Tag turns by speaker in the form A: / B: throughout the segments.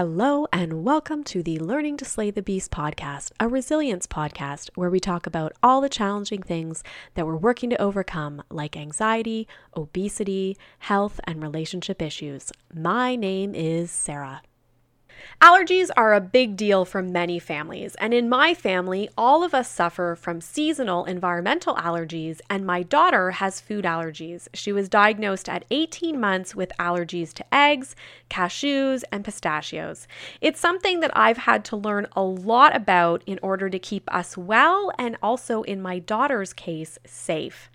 A: Hello, and welcome to the Learning to Slay the Beast podcast, a resilience podcast where we talk about all the challenging things that we're working to overcome, like anxiety, obesity, health, and relationship issues. My name is Sarah. Allergies are a big deal for many families, and in my family, all of us suffer from seasonal environmental allergies, and my daughter has food allergies. She was diagnosed at 18 months with allergies to eggs, cashews, and pistachios. It's something that I've had to learn a lot about in order to keep us well and also, in my daughter's case, safe.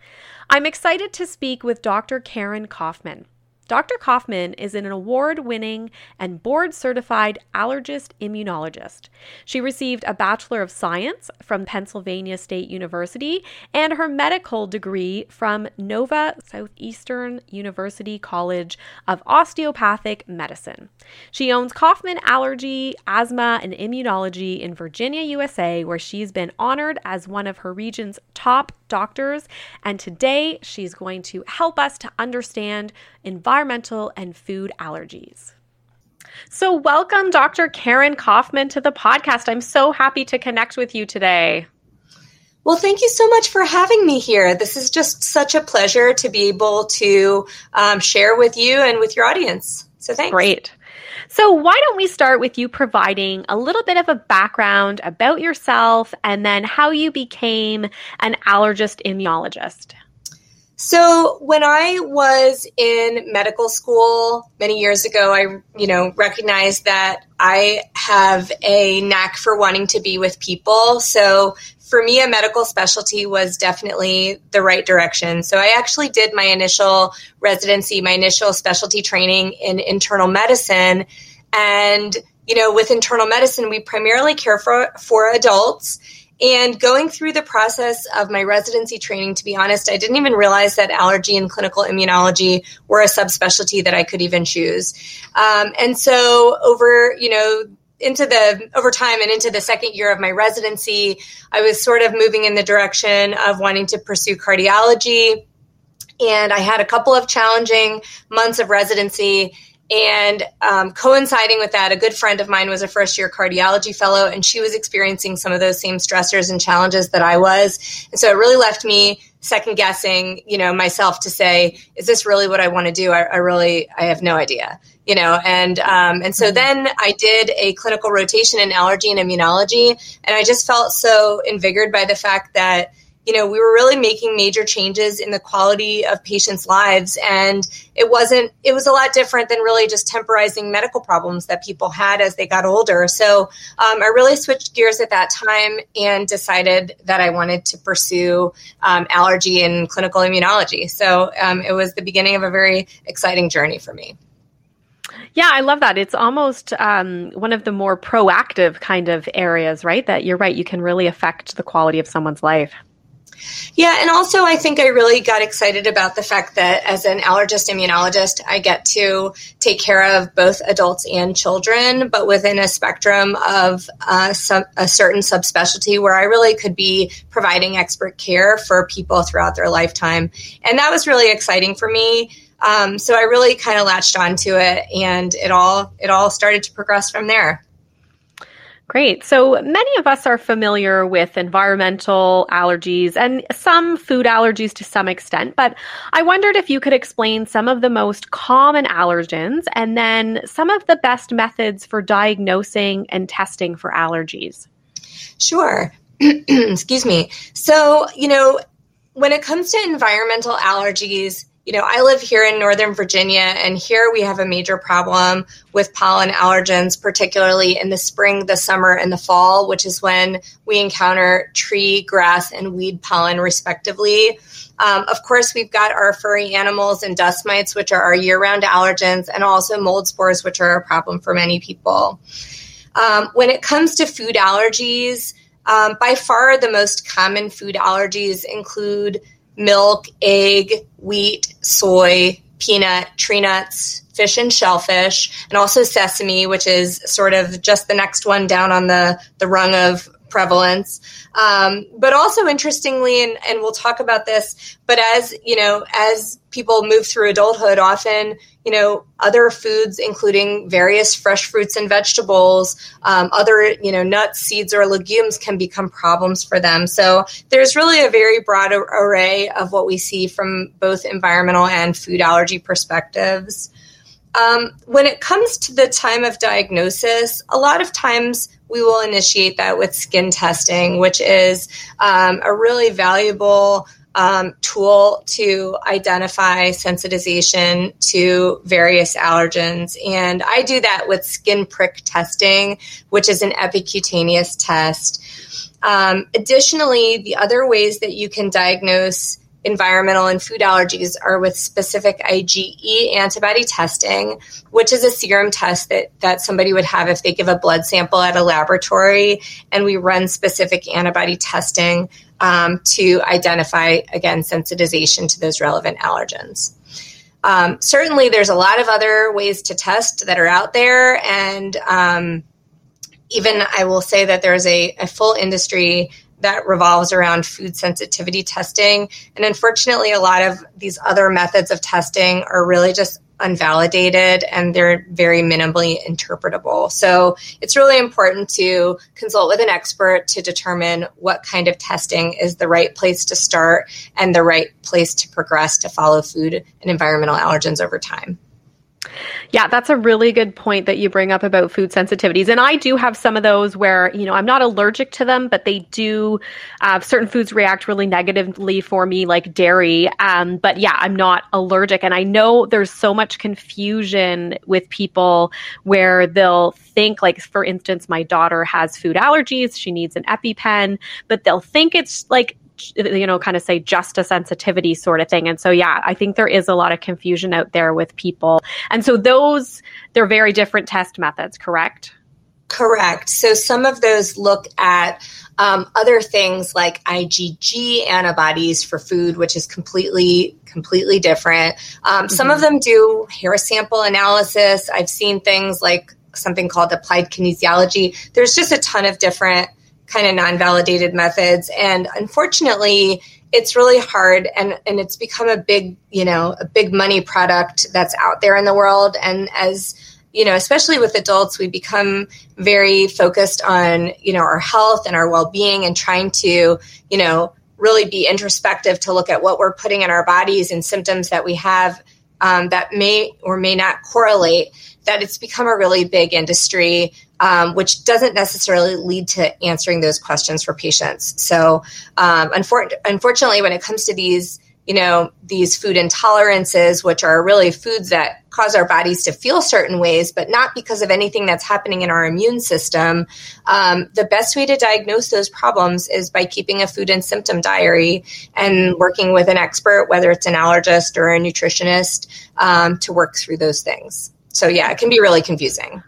A: I'm excited to speak with Dr. Karen Kaufman. Dr. Kaufman is an award winning and board certified allergist immunologist. She received a Bachelor of Science from Pennsylvania State University and her medical degree from Nova Southeastern University College of Osteopathic Medicine. She owns Kaufman Allergy, Asthma, and Immunology in Virginia, USA, where she's been honored as one of her region's top doctors. And today she's going to help us to understand environmental and food allergies. So, welcome, Dr. Karen Kaufman, to the podcast. I'm so happy to connect with you today.
B: Well, thank you so much for having me here. This is just such a pleasure to be able to um, share with you and with your audience. So, thanks.
A: Great. So, why don't we start with you providing a little bit of a background about yourself and then how you became an allergist immunologist?
B: So when I was in medical school many years ago, I, you know, recognized that I have a knack for wanting to be with people. So for me, a medical specialty was definitely the right direction. So I actually did my initial residency, my initial specialty training in internal medicine. And, you know, with internal medicine, we primarily care for, for adults and going through the process of my residency training, to be honest, I didn't even realize that allergy and clinical immunology were a subspecialty that I could even choose. Um, and so over, you know, into the over time and into the second year of my residency, I was sort of moving in the direction of wanting to pursue cardiology. And I had a couple of challenging months of residency and um, coinciding with that, a good friend of mine was a first year cardiology fellow, and she was experiencing some of those same stressors and challenges that I was. And so it really left me second guessing, you know, myself to say, is this really what I want to do? I, I really, I have no idea, you know. And um, and so mm-hmm. then I did a clinical rotation in allergy and immunology, and I just felt so invigorated by the fact that you know, we were really making major changes in the quality of patients' lives. And it wasn't, it was a lot different than really just temporizing medical problems that people had as they got older. So um, I really switched gears at that time and decided that I wanted to pursue um, allergy and clinical immunology. So um, it was the beginning of a very exciting journey for me.
A: Yeah, I love that. It's almost um, one of the more proactive kind of areas, right? That you're right, you can really affect the quality of someone's life.
B: Yeah, and also I think I really got excited about the fact that as an allergist immunologist, I get to take care of both adults and children, but within a spectrum of a certain subspecialty where I really could be providing expert care for people throughout their lifetime. And that was really exciting for me. Um, so I really kind of latched onto it, and it all it all started to progress from there.
A: Great. So many of us are familiar with environmental allergies and some food allergies to some extent, but I wondered if you could explain some of the most common allergens and then some of the best methods for diagnosing and testing for allergies.
B: Sure. Excuse me. So, you know, when it comes to environmental allergies, you know, I live here in Northern Virginia, and here we have a major problem with pollen allergens, particularly in the spring, the summer, and the fall, which is when we encounter tree, grass, and weed pollen, respectively. Um, of course, we've got our furry animals and dust mites, which are our year round allergens, and also mold spores, which are a problem for many people. Um, when it comes to food allergies, um, by far the most common food allergies include milk, egg, wheat, soy, peanut, tree nuts, fish and shellfish, and also sesame, which is sort of just the next one down on the, the rung of prevalence. Um, but also interestingly, and, and we'll talk about this, but as, you know, as people move through adulthood, often, you know, other foods, including various fresh fruits and vegetables, um, other, you know, nuts, seeds, or legumes can become problems for them. So there's really a very broad array of what we see from both environmental and food allergy perspectives. Um, when it comes to the time of diagnosis, a lot of times we will initiate that with skin testing, which is um, a really valuable um, tool to identify sensitization to various allergens. And I do that with skin prick testing, which is an epicutaneous test. Um, additionally, the other ways that you can diagnose environmental and food allergies are with specific IgE antibody testing, which is a serum test that, that somebody would have if they give a blood sample at a laboratory. And we run specific antibody testing um, to identify, again, sensitization to those relevant allergens. Um, certainly, there's a lot of other ways to test that are out there. And um, even I will say that there's a, a full industry that revolves around food sensitivity testing. And unfortunately, a lot of these other methods of testing are really just unvalidated and they're very minimally interpretable. So it's really important to consult with an expert to determine what kind of testing is the right place to start and the right place to progress to follow food and environmental allergens over time.
A: Yeah, that's a really good point that you bring up about food sensitivities. And I do have some of those where, you know, I'm not allergic to them, but they do, uh, certain foods react really negatively for me, like dairy. Um, but yeah, I'm not allergic. And I know there's so much confusion with people where they'll think, like, for instance, my daughter has food allergies, she needs an EpiPen, but they'll think it's like you know, kind of say just a sensitivity sort of thing. And so, yeah, I think there is a lot of confusion out there with people. And so, those, they're very different test methods, correct?
B: Correct. So, some of those look at um, other things like IgG antibodies for food, which is completely completely different. Um, mm-hmm. Some of them do hair sample analysis. I've seen things like something called applied kinesiology. There's just a ton of different kind of non-validated methods. And unfortunately it's really hard and and it's become a big you know a big money product that's out there in the world. And as you know especially with adults we become very focused on you know our health and our well-being and trying to you know really be introspective to look at what we're putting in our bodies and symptoms that we have um, that may or may not correlate that it's become a really big industry um, which doesn't necessarily lead to answering those questions for patients. So, um, unfor- unfortunately, when it comes to these, you know, these food intolerances, which are really foods that cause our bodies to feel certain ways, but not because of anything that's happening in our immune system, um, the best way to diagnose those problems is by keeping a food and symptom diary and working with an expert, whether it's an allergist or a nutritionist, um, to work through those things. So, yeah, it can be really confusing.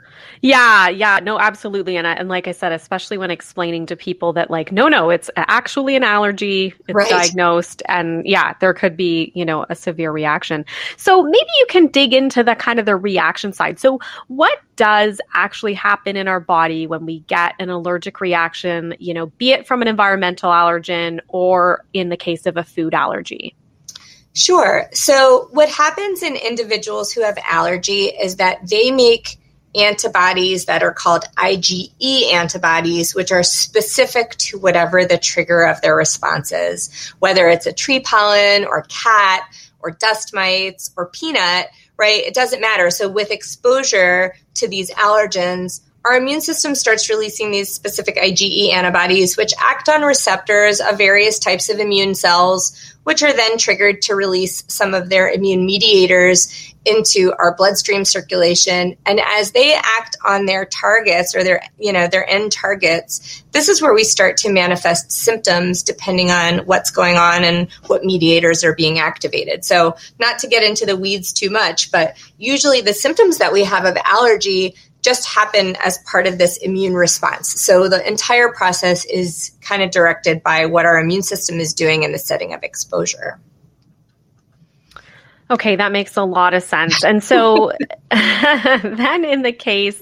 A: Yeah, yeah, no, absolutely. And I, and like I said, especially when explaining to people that like, no, no, it's actually an allergy, it's right. diagnosed, and yeah, there could be you know a severe reaction. So maybe you can dig into the kind of the reaction side. So what does actually happen in our body when we get an allergic reaction? You know, be it from an environmental allergen or in the case of a food allergy.
B: Sure. So, what happens in individuals who have allergy is that they make antibodies that are called IgE antibodies, which are specific to whatever the trigger of their response is, whether it's a tree pollen or cat or dust mites or peanut, right? It doesn't matter. So, with exposure to these allergens, our immune system starts releasing these specific IgE antibodies, which act on receptors of various types of immune cells, which are then triggered to release some of their immune mediators into our bloodstream circulation. And as they act on their targets or their you know their end targets this is where we start to manifest symptoms depending on what's going on and what mediators are being activated. So not to get into the weeds too much but usually the symptoms that we have of allergy just happen as part of this immune response so the entire process is kind of directed by what our immune system is doing in the setting of exposure
A: Okay, that makes a lot of sense. And so then in the case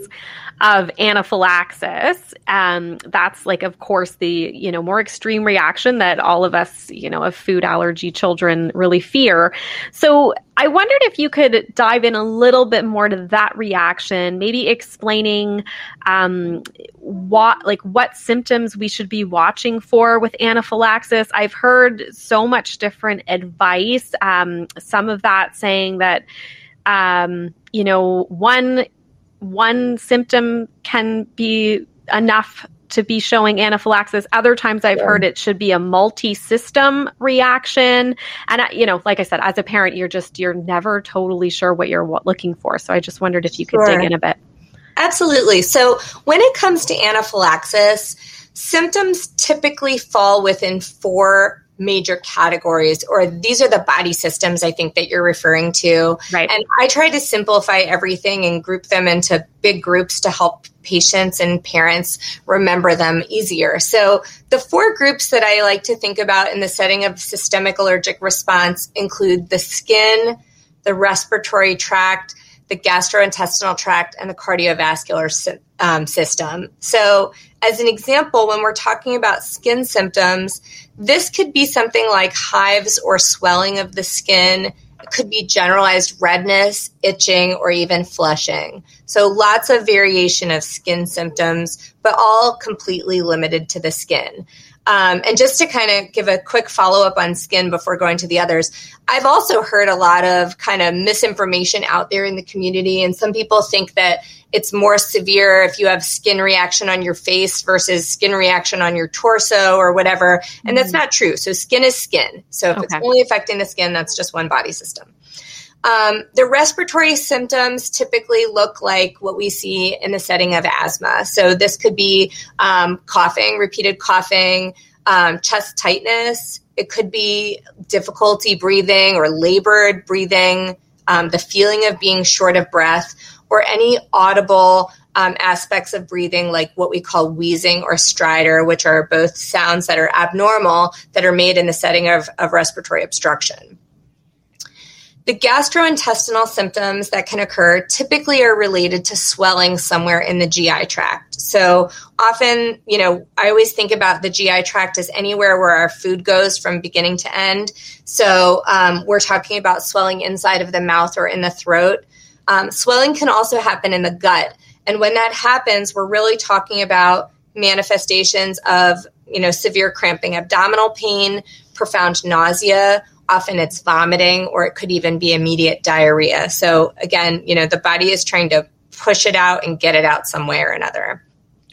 A: of anaphylaxis. Um, that's like, of course, the you know more extreme reaction that all of us, you know, of food allergy children really fear. So I wondered if you could dive in a little bit more to that reaction, maybe explaining um, what, like, what symptoms we should be watching for with anaphylaxis. I've heard so much different advice. Um, some of that saying that, um, you know, one one symptom can be enough to be showing anaphylaxis. Other times I've yeah. heard it should be a multi-system reaction. And I, you know, like I said, as a parent, you're just you're never totally sure what you're looking for. So I just wondered if you could sure. dig in a bit.
B: Absolutely. So when it comes to anaphylaxis, symptoms typically fall within four major categories or these are the body systems i think that you're referring to.
A: Right.
B: And i try to simplify everything and group them into big groups to help patients and parents remember them easier. So the four groups that i like to think about in the setting of systemic allergic response include the skin the respiratory tract the gastrointestinal tract and the cardiovascular um, system. So as an example, when we're talking about skin symptoms, this could be something like hives or swelling of the skin. It could be generalized redness, itching, or even flushing. So lots of variation of skin symptoms, but all completely limited to the skin. Um, and just to kind of give a quick follow up on skin before going to the others, I've also heard a lot of kind of misinformation out there in the community. And some people think that it's more severe if you have skin reaction on your face versus skin reaction on your torso or whatever. And that's mm-hmm. not true. So, skin is skin. So, if okay. it's only affecting the skin, that's just one body system. Um, the respiratory symptoms typically look like what we see in the setting of asthma. So this could be um, coughing, repeated coughing, um, chest tightness. It could be difficulty breathing or labored breathing, um, the feeling of being short of breath, or any audible um, aspects of breathing, like what we call wheezing or stridor, which are both sounds that are abnormal that are made in the setting of, of respiratory obstruction. The gastrointestinal symptoms that can occur typically are related to swelling somewhere in the GI tract. So often, you know, I always think about the GI tract as anywhere where our food goes from beginning to end. So um, we're talking about swelling inside of the mouth or in the throat. Um, swelling can also happen in the gut. And when that happens, we're really talking about manifestations of, you know, severe cramping, abdominal pain, profound nausea, often it's vomiting or it could even be immediate diarrhea. So again, you know, the body is trying to push it out and get it out some way or another.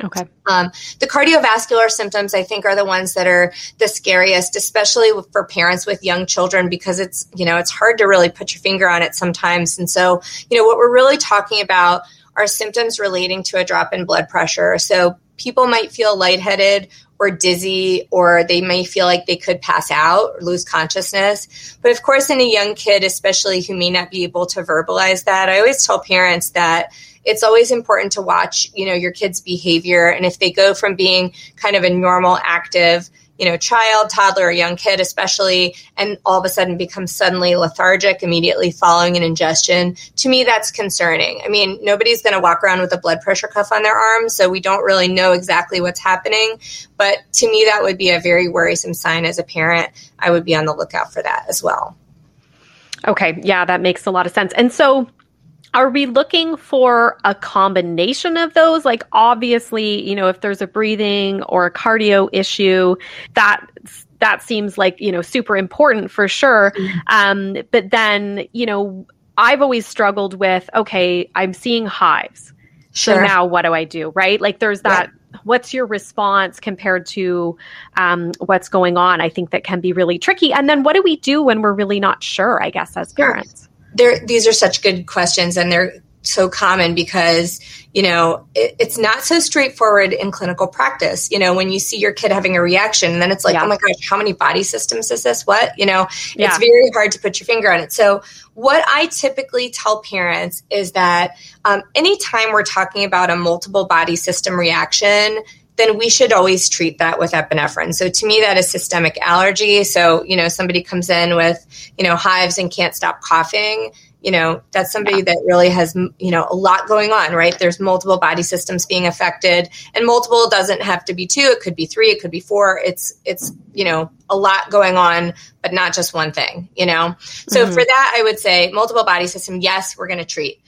A: Okay.
B: Um, the cardiovascular symptoms, I think, are the ones that are the scariest, especially for parents with young children, because it's, you know, it's hard to really put your finger on it sometimes. And so, you know, what we're really talking about are symptoms relating to a drop in blood pressure. So people might feel lightheaded or dizzy, or they may feel like they could pass out or lose consciousness. But of course, in a young kid, especially who may not be able to verbalize that, I always tell parents that it's always important to watch, you know, your kid's behavior. And if they go from being kind of a normal, active, you know, child, toddler, or young kid, especially, and all of a sudden becomes suddenly lethargic immediately following an ingestion, to me, that's concerning. I mean, nobody's going to walk around with a blood pressure cuff on their arm, so we don't really know exactly what's happening. But to me, that would be a very worrisome sign as a parent. I would be on the lookout for that as well.
A: Okay. Yeah, that makes a lot of sense. And so, are we looking for a combination of those? Like, obviously, you know, if there's a breathing or a cardio issue, that that seems like you know super important for sure. Mm-hmm. Um, but then, you know, I've always struggled with okay, I'm seeing hives. Sure. So now what do I do? Right? Like, there's that. Yeah. What's your response compared to um, what's going on? I think that can be really tricky. And then what do we do when we're really not sure? I guess as parents. Sure
B: there these are such good questions and they're so common because you know it, it's not so straightforward in clinical practice you know when you see your kid having a reaction and then it's like yeah. oh my gosh how many body systems is this what you know yeah. it's very hard to put your finger on it so what i typically tell parents is that um, anytime we're talking about a multiple body system reaction then we should always treat that with epinephrine. So to me, that is systemic allergy. So, you know, somebody comes in with, you know, hives and can't stop coughing. you know, that's somebody yeah. that really has, you know, a lot going on, right? There's multiple body systems being affected and multiple doesn't have to be two. It could be three. It could be four. It's, it's, you know, a lot going on, but not just one thing, you know? So mm-hmm. for that, I would say multiple body system. Yes, we're going to treat.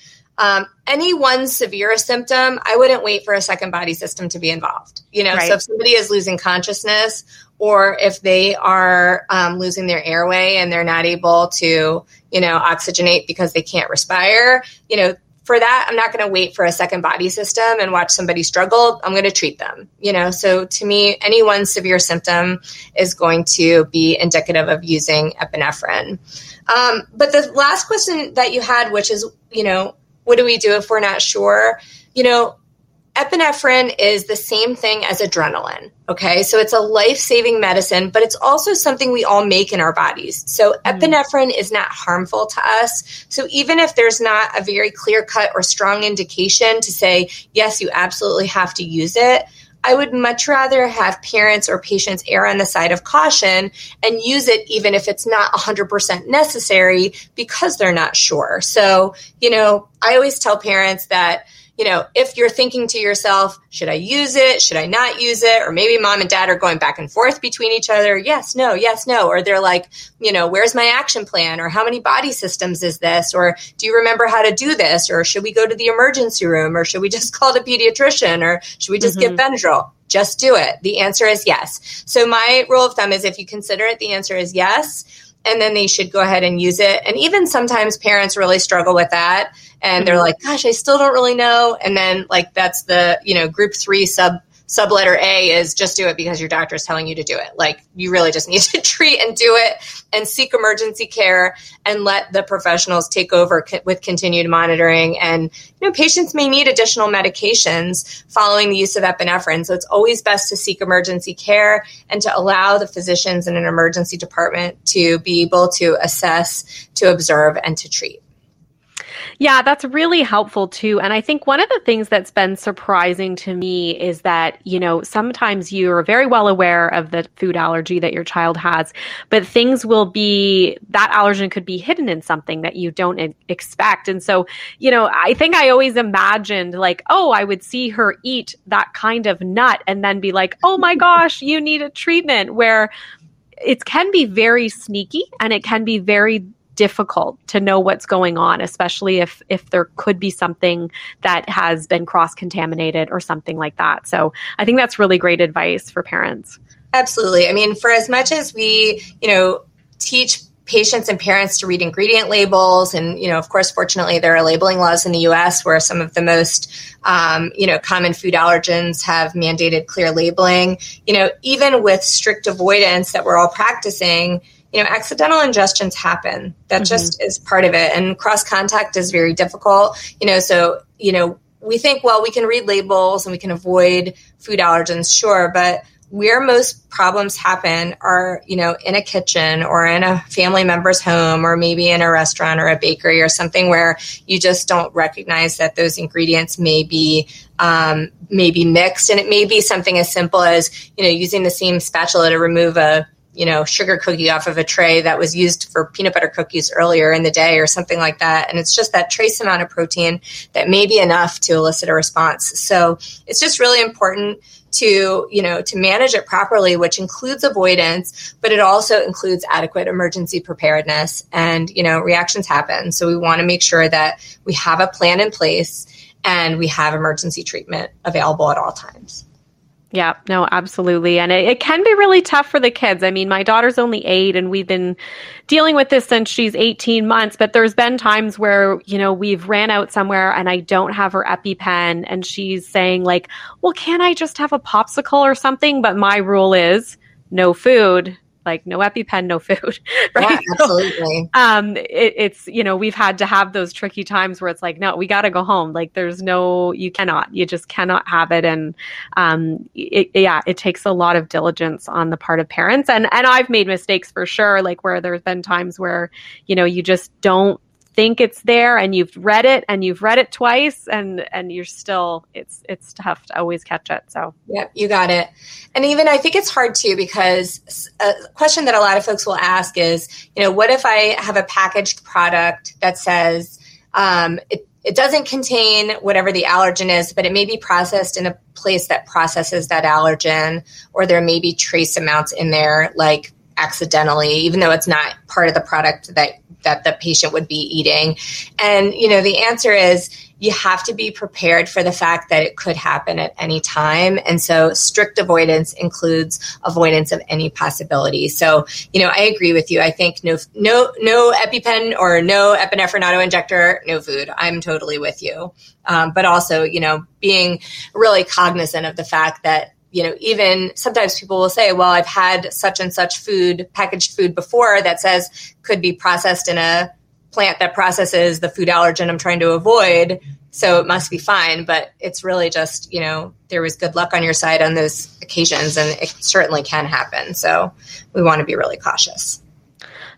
B: Um, any one severe symptom, I wouldn't wait for a second body system to be involved. You know, right. so if somebody is losing consciousness or if they are um, losing their airway and they're not able to, you know, oxygenate because they can't respire, you know, for that, I'm not going to wait for a second body system and watch somebody struggle. I'm going to treat them, you know. So to me, any one severe symptom is going to be indicative of using epinephrine. Um, but the last question that you had, which is, you know, what do we do if we're not sure? You know, epinephrine is the same thing as adrenaline. Okay. So it's a life saving medicine, but it's also something we all make in our bodies. So mm. epinephrine is not harmful to us. So even if there's not a very clear cut or strong indication to say, yes, you absolutely have to use it. I would much rather have parents or patients err on the side of caution and use it even if it's not 100% necessary because they're not sure. So, you know, I always tell parents that you know, if you're thinking to yourself, should I use it? Should I not use it? Or maybe mom and dad are going back and forth between each other. Yes, no, yes, no. Or they're like, you know, where's my action plan? Or how many body systems is this? Or do you remember how to do this? Or should we go to the emergency room? Or should we just call the pediatrician? Or should we just mm-hmm. give Benadryl? Just do it. The answer is yes. So my rule of thumb is if you consider it, the answer is yes and then they should go ahead and use it. And even sometimes parents really struggle with that and they're mm-hmm. like, gosh, I still don't really know. And then like that's the, you know, group three sub subletter A is just do it because your doctor is telling you to do it. Like you really just need to treat and do it and seek emergency care and let the professionals take over co- with continued monitoring. And you know, patients may need additional medications following the use of epinephrine. So it's always best to seek emergency care and to allow the physicians in an emergency department to be able to assess, to observe, and to treat.
A: Yeah, that's really helpful too. And I think one of the things that's been surprising to me is that, you know, sometimes you're very well aware of the food allergy that your child has, but things will be, that allergen could be hidden in something that you don't expect. And so, you know, I think I always imagined like, oh, I would see her eat that kind of nut and then be like, oh my gosh, you need a treatment where it can be very sneaky and it can be very difficult to know what's going on especially if if there could be something that has been cross contaminated or something like that. So i think that's really great advice for parents.
B: Absolutely. I mean for as much as we you know teach patients and parents to read ingredient labels and you know of course fortunately there are labeling laws in the us where some of the most um, you know common food allergens have mandated clear labeling. You know even with strict avoidance that we're all practicing you know, accidental ingestions happen. That mm-hmm. just is part of it. And cross contact is very difficult. You know, so, you know, we think, well, we can read labels and we can avoid food allergens, sure, but where most problems happen are, you know, in a kitchen or in a family member's home or maybe in a restaurant or a bakery or something where you just don't recognize that those ingredients may be um, may be mixed. And it may be something as simple as, you know, using the same spatula to remove a you know, sugar cookie off of a tray that was used for peanut butter cookies earlier in the day or something like that. And it's just that trace amount of protein that may be enough to elicit a response. So it's just really important to, you know, to manage it properly, which includes avoidance, but it also includes adequate emergency preparedness. And, you know, reactions happen. So we want to make sure that we have a plan in place and we have emergency treatment available at all times.
A: Yeah, no, absolutely. And it, it, can be really tough for the kids. I mean, my daughter's only eight and we've been dealing with this since she's 18 months, but there's been times where, you know, we've ran out somewhere and I don't have her EpiPen and she's saying, like, well, can I just have a popsicle or something? But my rule is no food, like no EpiPen, no food, right?
B: Yeah, absolutely.
A: So, um, it, it's you know we've had to have those tricky times where it's like, no, we got to go home. Like there's no, you cannot, you just cannot have it, and um, it, yeah, it takes a lot of diligence on the part of parents, and and I've made mistakes for sure, like where there's been times where you know you just don't think it's there and you've read it and you've read it twice and and you're still it's it's tough to always catch it so.
B: Yep you got it. And even i think it's hard too because a question that a lot of folks will ask is you know what if i have a packaged product that says um, it, it doesn't contain whatever the allergen is, but it may be processed in a place that processes that allergen, or there may be trace amounts in there, like accidentally, even though it's not part of the product that that the patient would be eating. And you know, the answer is you have to be prepared for the fact that it could happen at any time. And so strict avoidance includes avoidance of any possibility. So, you know, I agree with you. I think no, no, no EpiPen or no epinephrine auto injector, no food. I'm totally with you. Um, but also, you know, being really cognizant of the fact that you know, even sometimes people will say, well, I've had such and such food, packaged food before that says could be processed in a plant that processes the food allergen I'm trying to avoid. So it must be fine. But it's really just, you know, there was good luck on your side on those occasions, and it certainly can happen. So we want to be really cautious.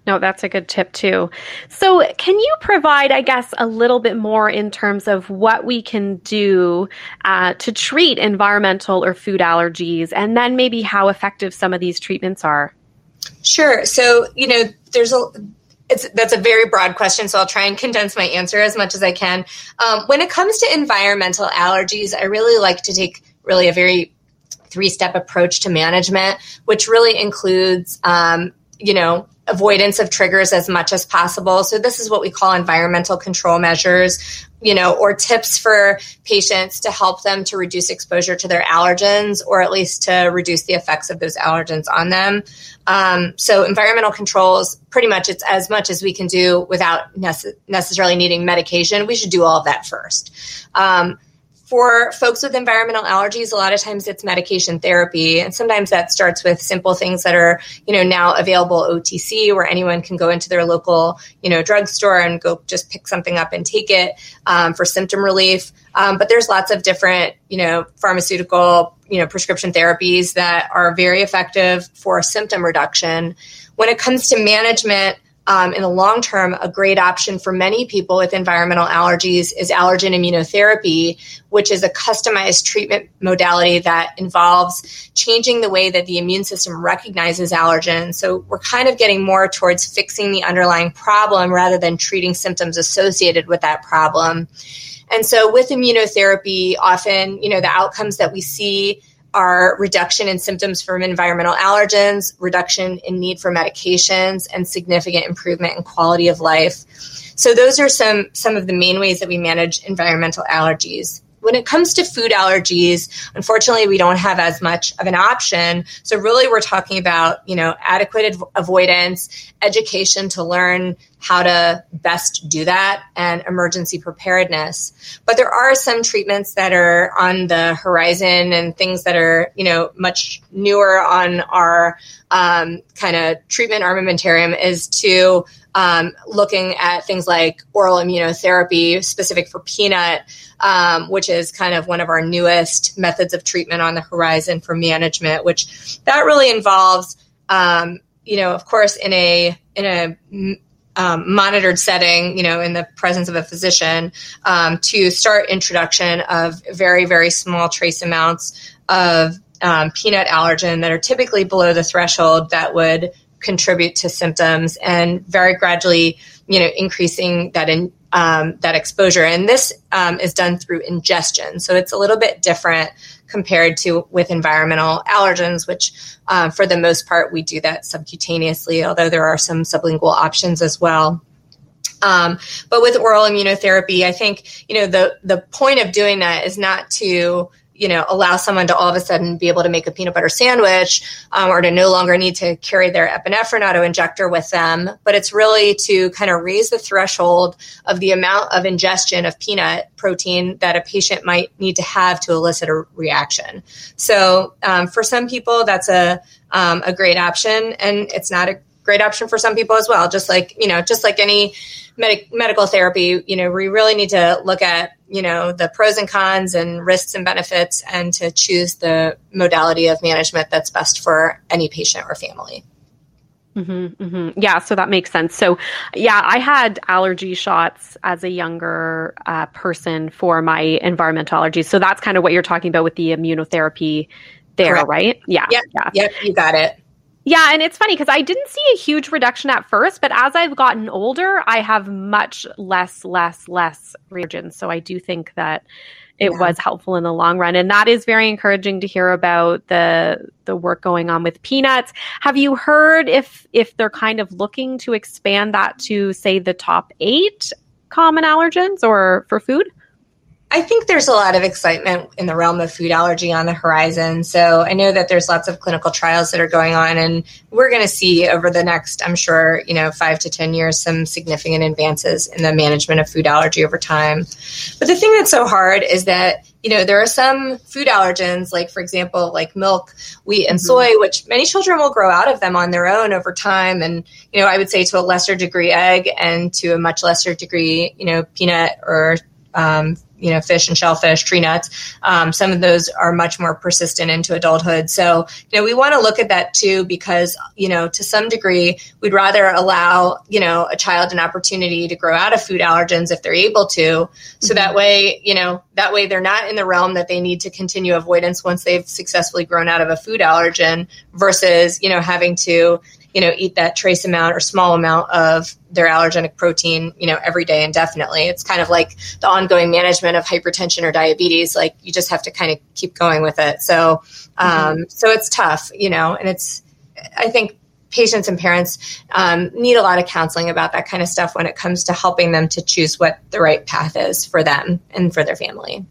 A: No, that's a good tip too. So, can you provide, I guess, a little bit more in terms of what we can do uh, to treat environmental or food allergies, and then maybe how effective some of these treatments are?
B: Sure. So, you know, there's a it's that's a very broad question, so I'll try and condense my answer as much as I can. Um, when it comes to environmental allergies, I really like to take really a very three step approach to management, which really includes, um, you know, avoidance of triggers as much as possible. So this is what we call environmental control measures, you know, or tips for patients to help them to reduce exposure to their allergens or at least to reduce the effects of those allergens on them. Um, so environmental controls, pretty much it's as much as we can do without nece- necessarily needing medication. We should do all of that first. Um, for folks with environmental allergies, a lot of times it's medication therapy. And sometimes that starts with simple things that are, you know, now available OTC where anyone can go into their local, you know, drugstore and go just pick something up and take it um, for symptom relief. Um, but there's lots of different, you know, pharmaceutical, you know, prescription therapies that are very effective for symptom reduction. When it comes to management, um, in the long term, a great option for many people with environmental allergies is allergen immunotherapy, which is a customized treatment modality that involves changing the way that the immune system recognizes allergens. So we're kind of getting more towards fixing the underlying problem rather than treating symptoms associated with that problem. And so with immunotherapy, often, you know, the outcomes that we see are reduction in symptoms from environmental allergens, reduction in need for medications, and significant improvement in quality of life. So those are some some of the main ways that we manage environmental allergies. When it comes to food allergies, unfortunately, we don't have as much of an option. So really, we're talking about you know adequate avoidance, education to learn how to best do that, and emergency preparedness. But there are some treatments that are on the horizon and things that are you know much newer on our um, kind of treatment armamentarium is to um, looking at things like oral immunotherapy specific for peanut, um, which is kind of one of our newest methods of treatment on the horizon for management, which that really involves, um, you know, of course, in a in a um, monitored setting, you know, in the presence of a physician, um, to start introduction of very very small trace amounts of um, peanut allergen that are typically below the threshold that would contribute to symptoms and very gradually, you know, increasing that in um, that exposure. And this um, is done through ingestion, so it's a little bit different compared to with environmental allergens, which uh, for the most part we do that subcutaneously, although there are some sublingual options as well. Um, but with oral immunotherapy, I think you know the the point of doing that is not to you know allow someone to all of a sudden be able to make a peanut butter sandwich um, or to no longer need to carry their epinephrine auto injector with them. But it's really to kind of raise the threshold of the amount of ingestion of peanut protein that a patient might need to have to elicit a reaction. So um, for some people that's a, um, a great option and it's not a great option for some people as well just like you know just like any med- medical therapy, you know, we really need to look at, you know, the pros and cons and risks and benefits and to choose the modality of management that's best for any patient or family.
A: Mm-hmm, mm-hmm. Yeah, so that makes sense. So, yeah, I had allergy shots as a younger uh, person for my environmental allergies. So that's kind of what you're talking about with the immunotherapy there, Correct. right?
B: Yeah, yep. yeah. Yep, you got it.
A: Yeah, and it's funny because I didn't see a huge reduction at first, but as I've gotten older, I have much less, less, less reagents. So I do think that it yeah. was helpful in the long run and that is very encouraging to hear about the the work going on with peanuts have you heard if if they're kind of looking to expand that to say the top 8 common allergens or for food
B: I think there's a lot of excitement in the realm of food allergy on the horizon. So I know that there's lots of clinical trials that are going on, and we're going to see over the next, I'm sure, you know, five to 10 years, some significant advances in the management of food allergy over time. But the thing that's so hard is that you know, there are some food allergens, like, for example, like milk, wheat, and mm-hmm. soy, which many children will grow out of them on their own over time. And, you know, I would say to a lesser degree, egg, and to a much lesser degree, you know, peanut or um, you know, fish and shellfish, tree nuts. Um, some of those are much more persistent into adulthood. So, you know, we want to look at that too because, you know, to some degree, we'd rather allow, you know, a child an opportunity to grow out of food allergens if they're able to. So mm-hmm. that way, you know, that way they're not in the realm that they need to continue avoidance once they've successfully grown out of a food allergen versus, you know, having to, you know, eat that trace amount or small amount of their allergenic protein, you know, every day indefinitely. It's kind of like the ongoing management of hypertension or diabetes. Like you just have to kind of keep going with it. So, um, mm-hmm. so it's tough, you know, and it's, I think patients and parents um, need a lot of counseling about that kind of stuff when it comes to helping them to choose what the right path is for them and for their family.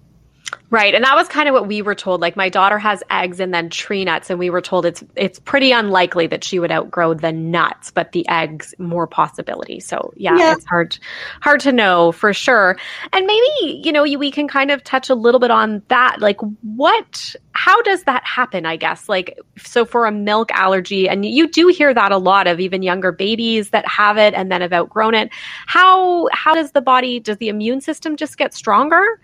A: Right. And that was kind of what we were told. Like my daughter has eggs and then tree nuts and we were told it's it's pretty unlikely that she would outgrow the nuts, but the eggs more possibility. So yeah, yeah. it's hard hard to know for sure. And maybe, you know, we can kind of touch a little bit on that. Like what how does that happen, I guess? Like so for a milk allergy and you do hear that a lot of even younger babies that have it and then have outgrown it. How how does the body does the immune system just get stronger?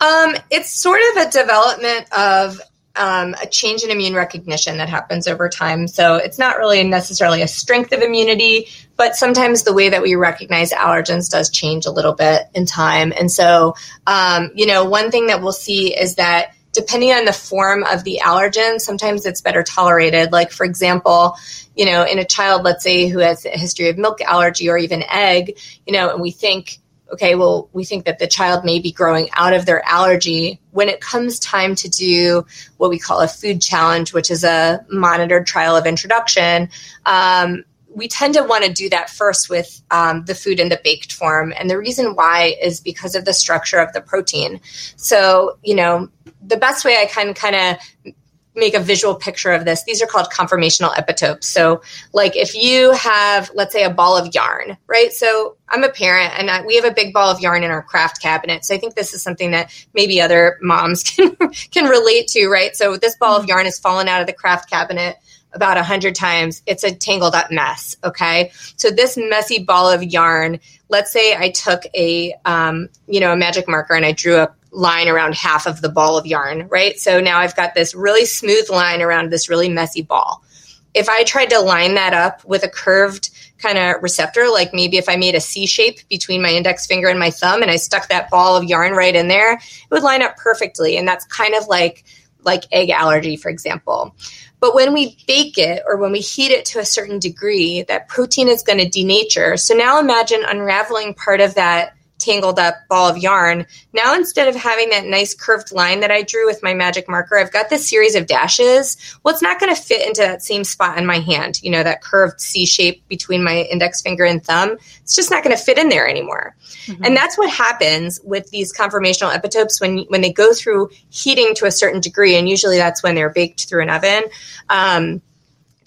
B: Um, it's sort of a development of um, a change in immune recognition that happens over time. So it's not really necessarily a strength of immunity, but sometimes the way that we recognize allergens does change a little bit in time. And so, um, you know, one thing that we'll see is that depending on the form of the allergen, sometimes it's better tolerated. Like, for example, you know, in a child, let's say, who has a history of milk allergy or even egg, you know, and we think, okay, well, we think that the child may be growing out of their allergy. When it comes time to do what we call a food challenge, which is a monitored trial of introduction, um, we tend to want to do that first with um, the food in the baked form. And the reason why is because of the structure of the protein. So, you know, the best way I can kind of make a visual picture of this, these are called conformational epitopes. So, like if you have, let's say, a ball of yarn, right? So, I'm a parent and I, we have a big ball of yarn in our craft cabinet. So, I think this is something that maybe other moms can can relate to, right? So, this ball of yarn has fallen out of the craft cabinet about a hundred times. It's a tangled up mess. Okay, so this messy ball of yarn. Let's say I took a, um, you know, a magic marker and I drew a line around half of the ball of yarn, right? So now I've got this really smooth line around this really messy ball. If I tried to line that up with a curved kind of receptor, like maybe if I made a C shape between my index finger and my thumb and I stuck that ball of yarn right in there, it would line up perfectly. And that's kind of like like egg allergy, for example. But when we bake it or when we heat it to a certain degree, that protein is going to denature. So now imagine unraveling part of that tangled up ball of yarn. Now, instead of having that nice curved line that I drew with my magic marker, I've got this series of dashes. Well, it's not going to fit into that same spot in my hand, you know, that curved C shape between my index finger and thumb. It's just not going to fit in there anymore. Mm-hmm. And that's what happens with these conformational epitopes when, when they go through heating to a certain degree. And usually that's when they're baked through an oven. Um,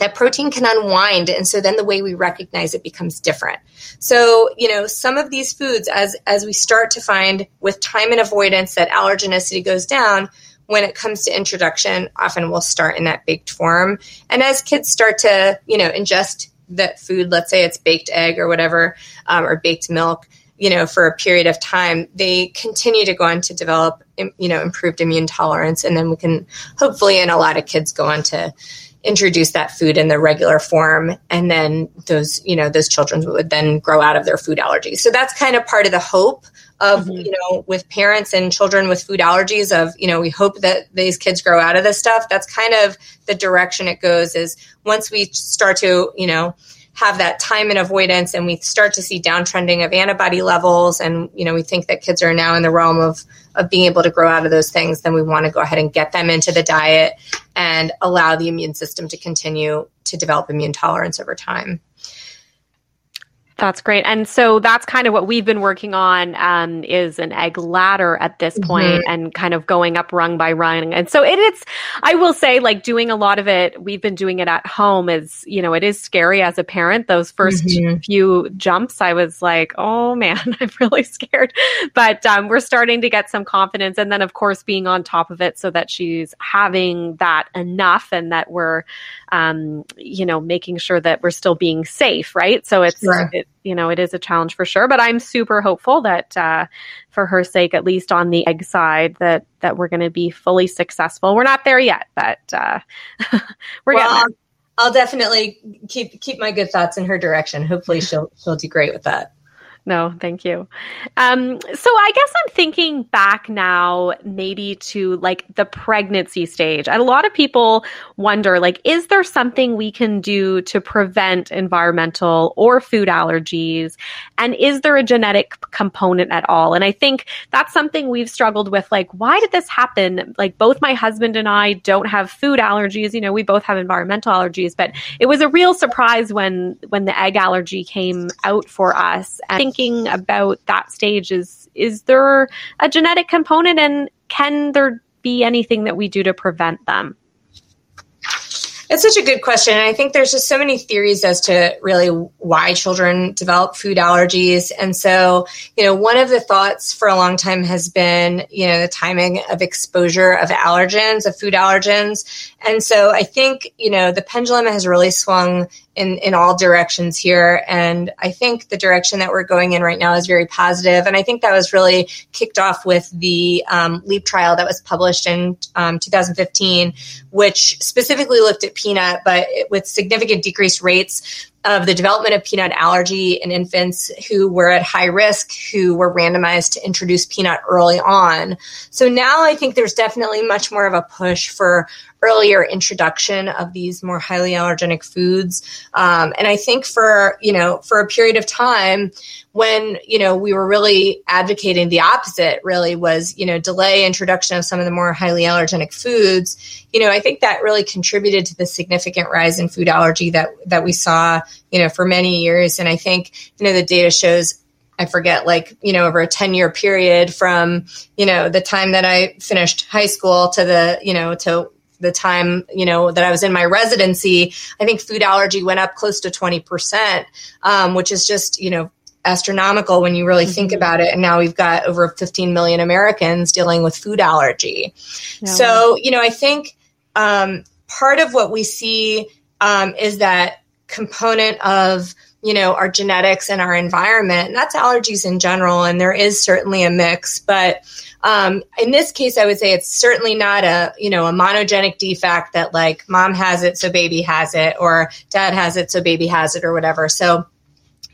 B: that protein can unwind and so then the way we recognize it becomes different. So you know some of these foods as as we start to find with time and avoidance that allergenicity goes down when it comes to introduction often we'll start in that baked form. And as kids start to you know ingest that food let's say it's baked egg or whatever um, or baked milk you know for a period of time they continue to go on to develop you know improved immune tolerance and then we can hopefully in a lot of kids go on to introduce that food in the regular form and then those you know those children would then grow out of their food allergies so that's kind of part of the hope of mm-hmm. you know with parents and children with food allergies of you know we hope that these kids grow out of this stuff that's kind of the direction it goes is once we start to you know have that time and avoidance and we start to see downtrending of antibody levels and you know we think that kids are now in the realm of of being able to grow out of those things then we want to go ahead and get them into the diet and allow the immune system to continue to develop immune tolerance over time
A: that's great. And so that's kind of what we've been working on um, is an egg ladder at this point mm-hmm. and kind of going up rung by rung. And so it, it's, I will say, like doing a lot of it, we've been doing it at home is, you know, it is scary as a parent. Those 1st mm-hmm. few jumps, I was like, oh man, I'm really scared. But um, we're starting to get some confidence. And then, of course, being on top of it so that she's having that enough and that we're, um, you know, making sure that we're still being safe, right? So it's, sure. it, you know, it is a challenge for sure. But I'm super hopeful that, uh, for her sake, at least on the egg side, that that we're going to be fully successful. We're not there yet, but uh, we're well, getting there.
B: I'll definitely keep keep my good thoughts in her direction. Hopefully, she'll she'll do great with that
A: no, thank you. Um, so I guess I'm thinking back now, maybe to like the pregnancy stage. And a lot of people wonder, like, is there something we can do to prevent environmental or food allergies? And is there a genetic component at all? And I think that's something we've struggled with. Like, why did this happen? Like, both my husband and I don't have food allergies. You know, we both have environmental allergies, but it was a real surprise when when the egg allergy came out for us. And I think thinking about that stage is is there a genetic component and can there be anything that we do to prevent them?
B: It's such a good question. I think there's just so many theories as to really why children develop food allergies. And so, you know, one of the thoughts for a long time has been, you know, the timing of exposure of allergens, of food allergens. And so I think, you know, the pendulum has really swung in, in all directions here. And I think the direction that we're going in right now is very positive. And I think that was really kicked off with the um, LEAP trial that was published in um, 2015, which specifically looked at peanut, but with significant decreased rates of the development of peanut allergy in infants who were at high risk, who were randomized to introduce peanut early on. So now I think there's definitely much more of a push for earlier introduction of these more highly allergenic foods. Um, and I think for, you know, for a period of time when, you know, we were really advocating the opposite really was, you know, delay introduction of some of the more highly allergenic foods, you know, I think that really contributed to the significant rise in food allergy that, that we saw, you know, for many years. And I think, you know, the data shows I forget, like, you know, over a 10 year period from, you know, the time that I finished high school to the, you know, to the time you know that I was in my residency, I think food allergy went up close to twenty percent, um, which is just you know astronomical when you really mm-hmm. think about it. And now we've got over 15 million Americans dealing with food allergy. Yeah. So you know, I think um, part of what we see um, is that component of you know our genetics and our environment and that's allergies in general and there is certainly a mix but um, in this case, I would say it's certainly not a you know a monogenic defect that like mom has it so baby has it or dad has it so baby has it or whatever. So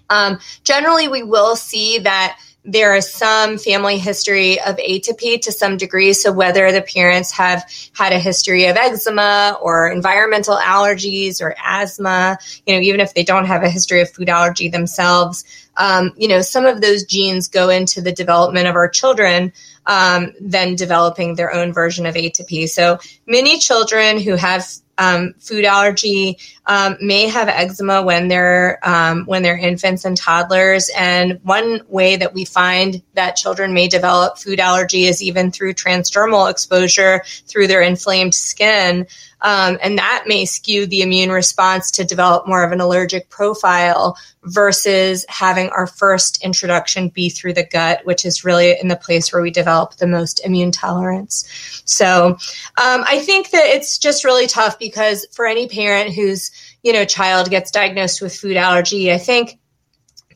B: um, generally, we will see that there is some family history of atopy to some degree. So whether the parents have had a history of eczema or environmental allergies or asthma, you know, even if they don't have a history of food allergy themselves, um, you know, some of those genes go into the development of our children um, then developing their own version of atopy. So many children who have um, food allergy um, may have eczema when they're um, when they're infants and toddlers. And one way that we find that children may develop food allergy is even through transdermal exposure through their inflamed skin. Um, and that may skew the immune response to develop more of an allergic profile versus having our first introduction be through the gut, which is really in the place where we develop the most immune tolerance. So um, I think that it's just really tough because for any parent whose you know child gets diagnosed with food allergy, I think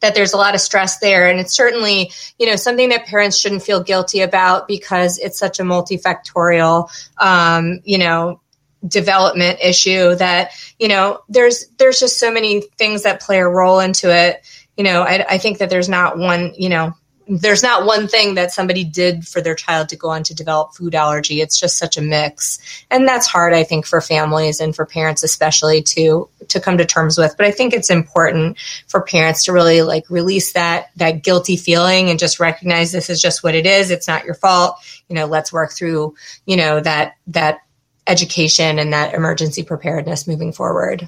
B: that there's a lot of stress there. And it's certainly you know something that parents shouldn't feel guilty about because it's such a multifactorial um, you know development issue that you know there's there's just so many things that play a role into it. You know I, I think that there's not one you know there's not one thing that somebody did for their child to go on to develop food allergy. It's just such a mix. And that's hard, I think, for families and for parents especially to to come to terms with. But I think it's important for parents to really like release that that guilty feeling and just recognize this is just what it is. It's not your fault. You know, let's work through, you know, that that education and that emergency preparedness moving forward.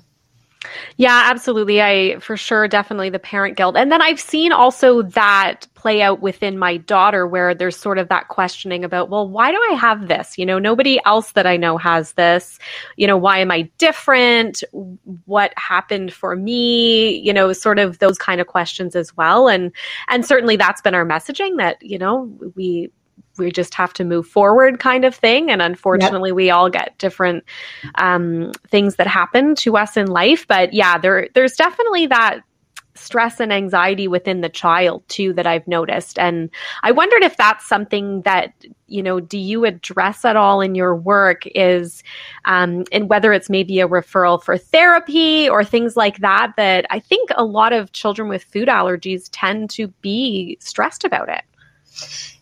A: Yeah, absolutely. I for sure definitely the parent guilt. And then I've seen also that play out within my daughter where there's sort of that questioning about, well, why do I have this? You know, nobody else that I know has this. You know, why am I different? What happened for me? You know, sort of those kind of questions as well. And and certainly that's been our messaging that, you know, we we just have to move forward kind of thing. And unfortunately yep. we all get different um, things that happen to us in life. But yeah there there's definitely that stress and anxiety within the child too that I've noticed. And I wondered if that's something that you know do you address at all in your work is um, and whether it's maybe a referral for therapy or things like that that I think a lot of children with food allergies tend to be stressed about it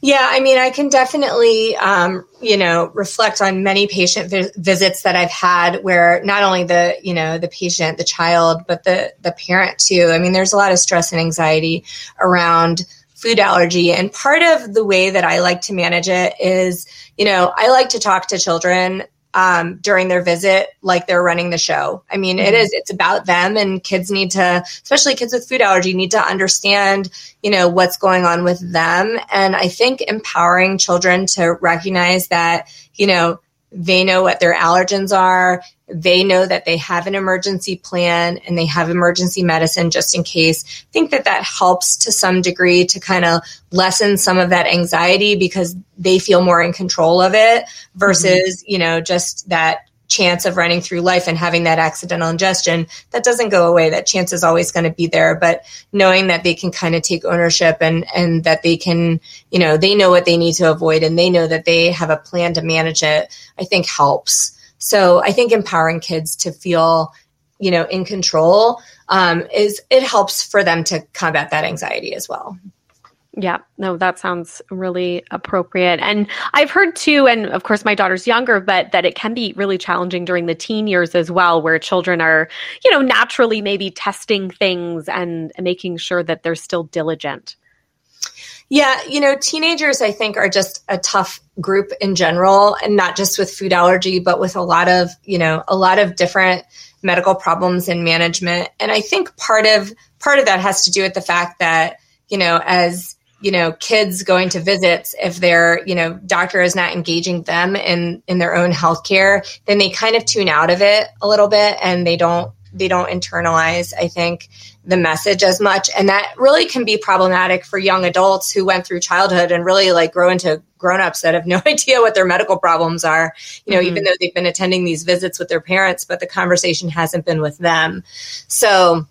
B: yeah, I mean, I can definitely, um, you know, reflect on many patient vi- visits that I've had where not only the, you know, the patient, the child, but the the parent too. I mean, there's a lot of stress and anxiety around food allergy, and part of the way that I like to manage it is, you know, I like to talk to children um, during their visit like they're running the show. I mean, mm-hmm. it is, it's about them and kids need to, especially kids with food allergy need to understand, you know, what's going on with them. And I think empowering children to recognize that, you know, they know what their allergens are. They know that they have an emergency plan and they have emergency medicine just in case. I think that that helps to some degree to kind of lessen some of that anxiety because they feel more in control of it versus, mm-hmm. you know, just that chance of running through life and having that accidental ingestion that doesn't go away. That chance is always going to be there. But knowing that they can kind of take ownership and and that they can you know they know what they need to avoid and they know that they have a plan to manage it i think helps. So i think empowering kids to feel you know in control um, is it helps for them to combat that anxiety as well
A: yeah, no, that sounds really appropriate. And I've heard too, and of course, my daughter's younger, but that it can be really challenging during the teen years as well, where children are, you know, naturally maybe testing things and making sure that they're still diligent.
B: Yeah, you know, teenagers, I think, are just a tough group in general, and not just with food allergy, but with a lot of, you know, a lot of different medical problems and management. And I think part of part of that has to do with the fact that, you know, as you know kids going to visits if their you know doctor is not engaging them in in their own healthcare then they kind of tune out of it a little bit and they don't they don't internalize i think the message as much and that really can be problematic for young adults who went through childhood and really like grow into grown-ups that have no idea what their medical problems are you know mm-hmm. even though they've been attending these visits with their parents but the conversation hasn't been with them so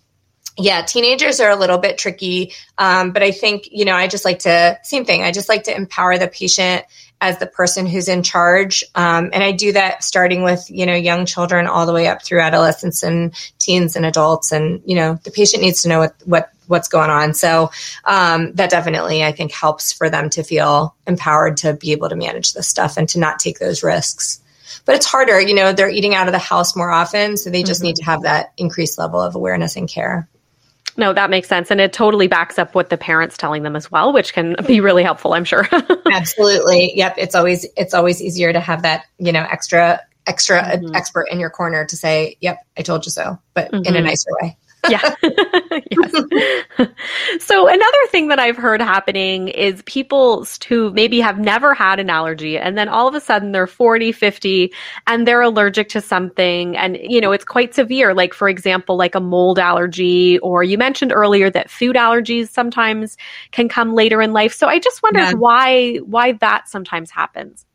B: yeah, teenagers are a little bit tricky. Um, but I think, you know, I just like to, same thing, I just like to empower the patient as the person who's in charge. Um, and I do that starting with, you know, young children all the way up through adolescents and teens and adults. And, you know, the patient needs to know what, what, what's going on. So um, that definitely, I think, helps for them to feel empowered to be able to manage this stuff and to not take those risks but it's harder you know they're eating out of the house more often so they just mm-hmm. need to have that increased level of awareness and care
A: no, that makes sense. And it totally backs up what the parents telling them as well, which can be really helpful, I'm sure.
B: Absolutely. Yep. It's always it's always easier to have that, you know, extra extra mm-hmm. expert in your corner to say, Yep, I told you so, but mm-hmm. in a mm-hmm. nicer way
A: yeah. yes. so another thing that I've heard happening is people who maybe have never had an allergy and then all of a sudden they're 40, 50 and they're allergic to something and you know, it's quite severe like for example like a mold allergy or you mentioned earlier that food allergies sometimes can come later in life. So I just wondered yeah. why why that sometimes happens.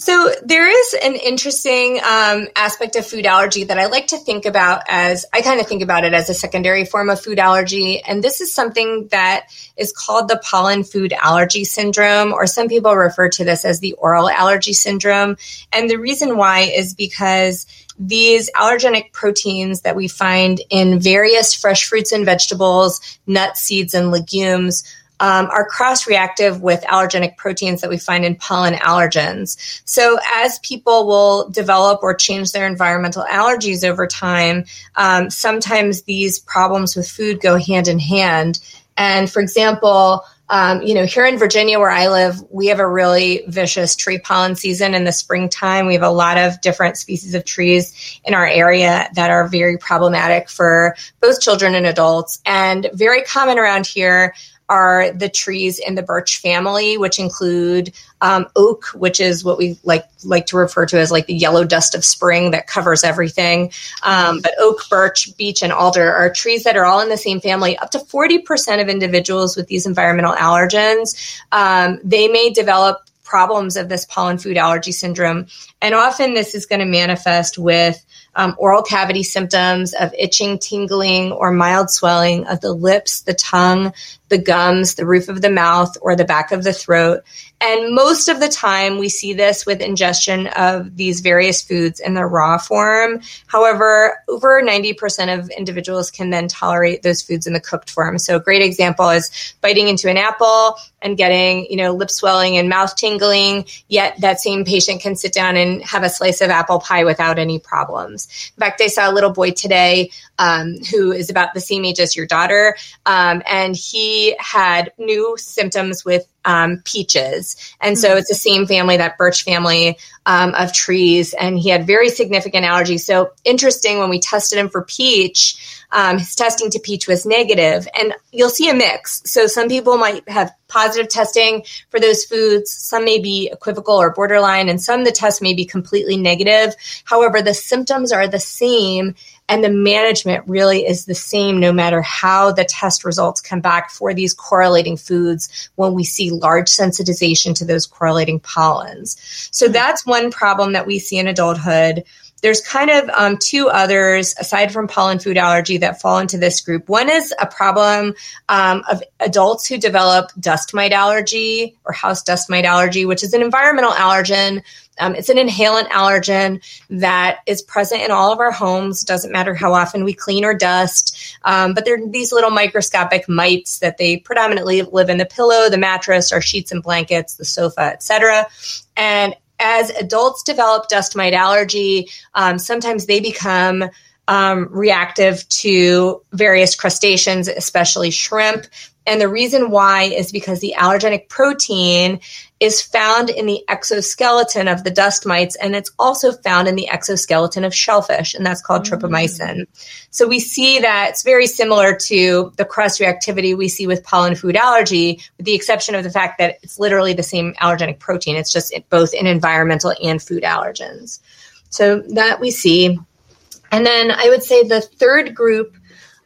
B: So there is an interesting um, aspect of food allergy that I like to think about as I kind of think about it as a secondary form of food allergy, and this is something that is called the pollen food allergy syndrome, or some people refer to this as the oral allergy syndrome. And the reason why is because these allergenic proteins that we find in various fresh fruits and vegetables, nuts, seeds, and legumes um, are cross reactive with allergenic proteins that we find in pollen allergens. So, as people will develop or change their environmental allergies over time, um, sometimes these problems with food go hand in hand. And for example, um, you know, here in Virginia, where I live, we have a really vicious tree pollen season in the springtime. We have a lot of different species of trees in our area that are very problematic for both children and adults, and very common around here are the trees in the birch family, which include um, oak, which is what we like like to refer to as like the yellow dust of spring that covers everything. Um, but oak, birch, beech, and alder are trees that are all in the same family. Up to forty percent of individuals with these environmental allergens, um, they may develop problems of this pollen food allergy syndrome, and often this is going to manifest with um, oral cavity symptoms of itching, tingling, or mild swelling of the lips, the tongue, the gums, the roof of the mouth, or the back of the throat. And most of the time, we see this with ingestion of these various foods in their raw form. However, over 90% of individuals can then tolerate those foods in the cooked form. So, a great example is biting into an apple and getting, you know, lip swelling and mouth tingling, yet that same patient can sit down and have a slice of apple pie without any problems. In fact, I saw a little boy today um, who is about the same age as your daughter, um, and he had new symptoms with um, peaches. And so it's the same family, that birch family um, of trees. And he had very significant allergies. So interesting when we tested him for peach, um, his testing to peach was negative. And you'll see a mix. So some people might have positive testing for those foods. Some may be equivocal or borderline, and some the test may be completely negative. However, the symptoms are the same and the management really is the same no matter how the test results come back for these correlating foods when we see large sensitization to those correlating pollens. So that's one problem that we see in adulthood. There's kind of um, two others aside from pollen food allergy that fall into this group. One is a problem um, of adults who develop dust mite allergy or house dust mite allergy, which is an environmental allergen um, it's an inhalant allergen that is present in all of our homes. Doesn't matter how often we clean or dust, um, but they're these little microscopic mites that they predominantly live in the pillow, the mattress, our sheets and blankets, the sofa, etc. And as adults develop dust mite allergy, um, sometimes they become um, reactive to various crustaceans, especially shrimp. And the reason why is because the allergenic protein is found in the exoskeleton of the dust mites, and it's also found in the exoskeleton of shellfish, and that's called mm-hmm. tropomyosin. So we see that it's very similar to the cross reactivity we see with pollen food allergy, with the exception of the fact that it's literally the same allergenic protein. It's just both in environmental and food allergens. So that we see. And then I would say the third group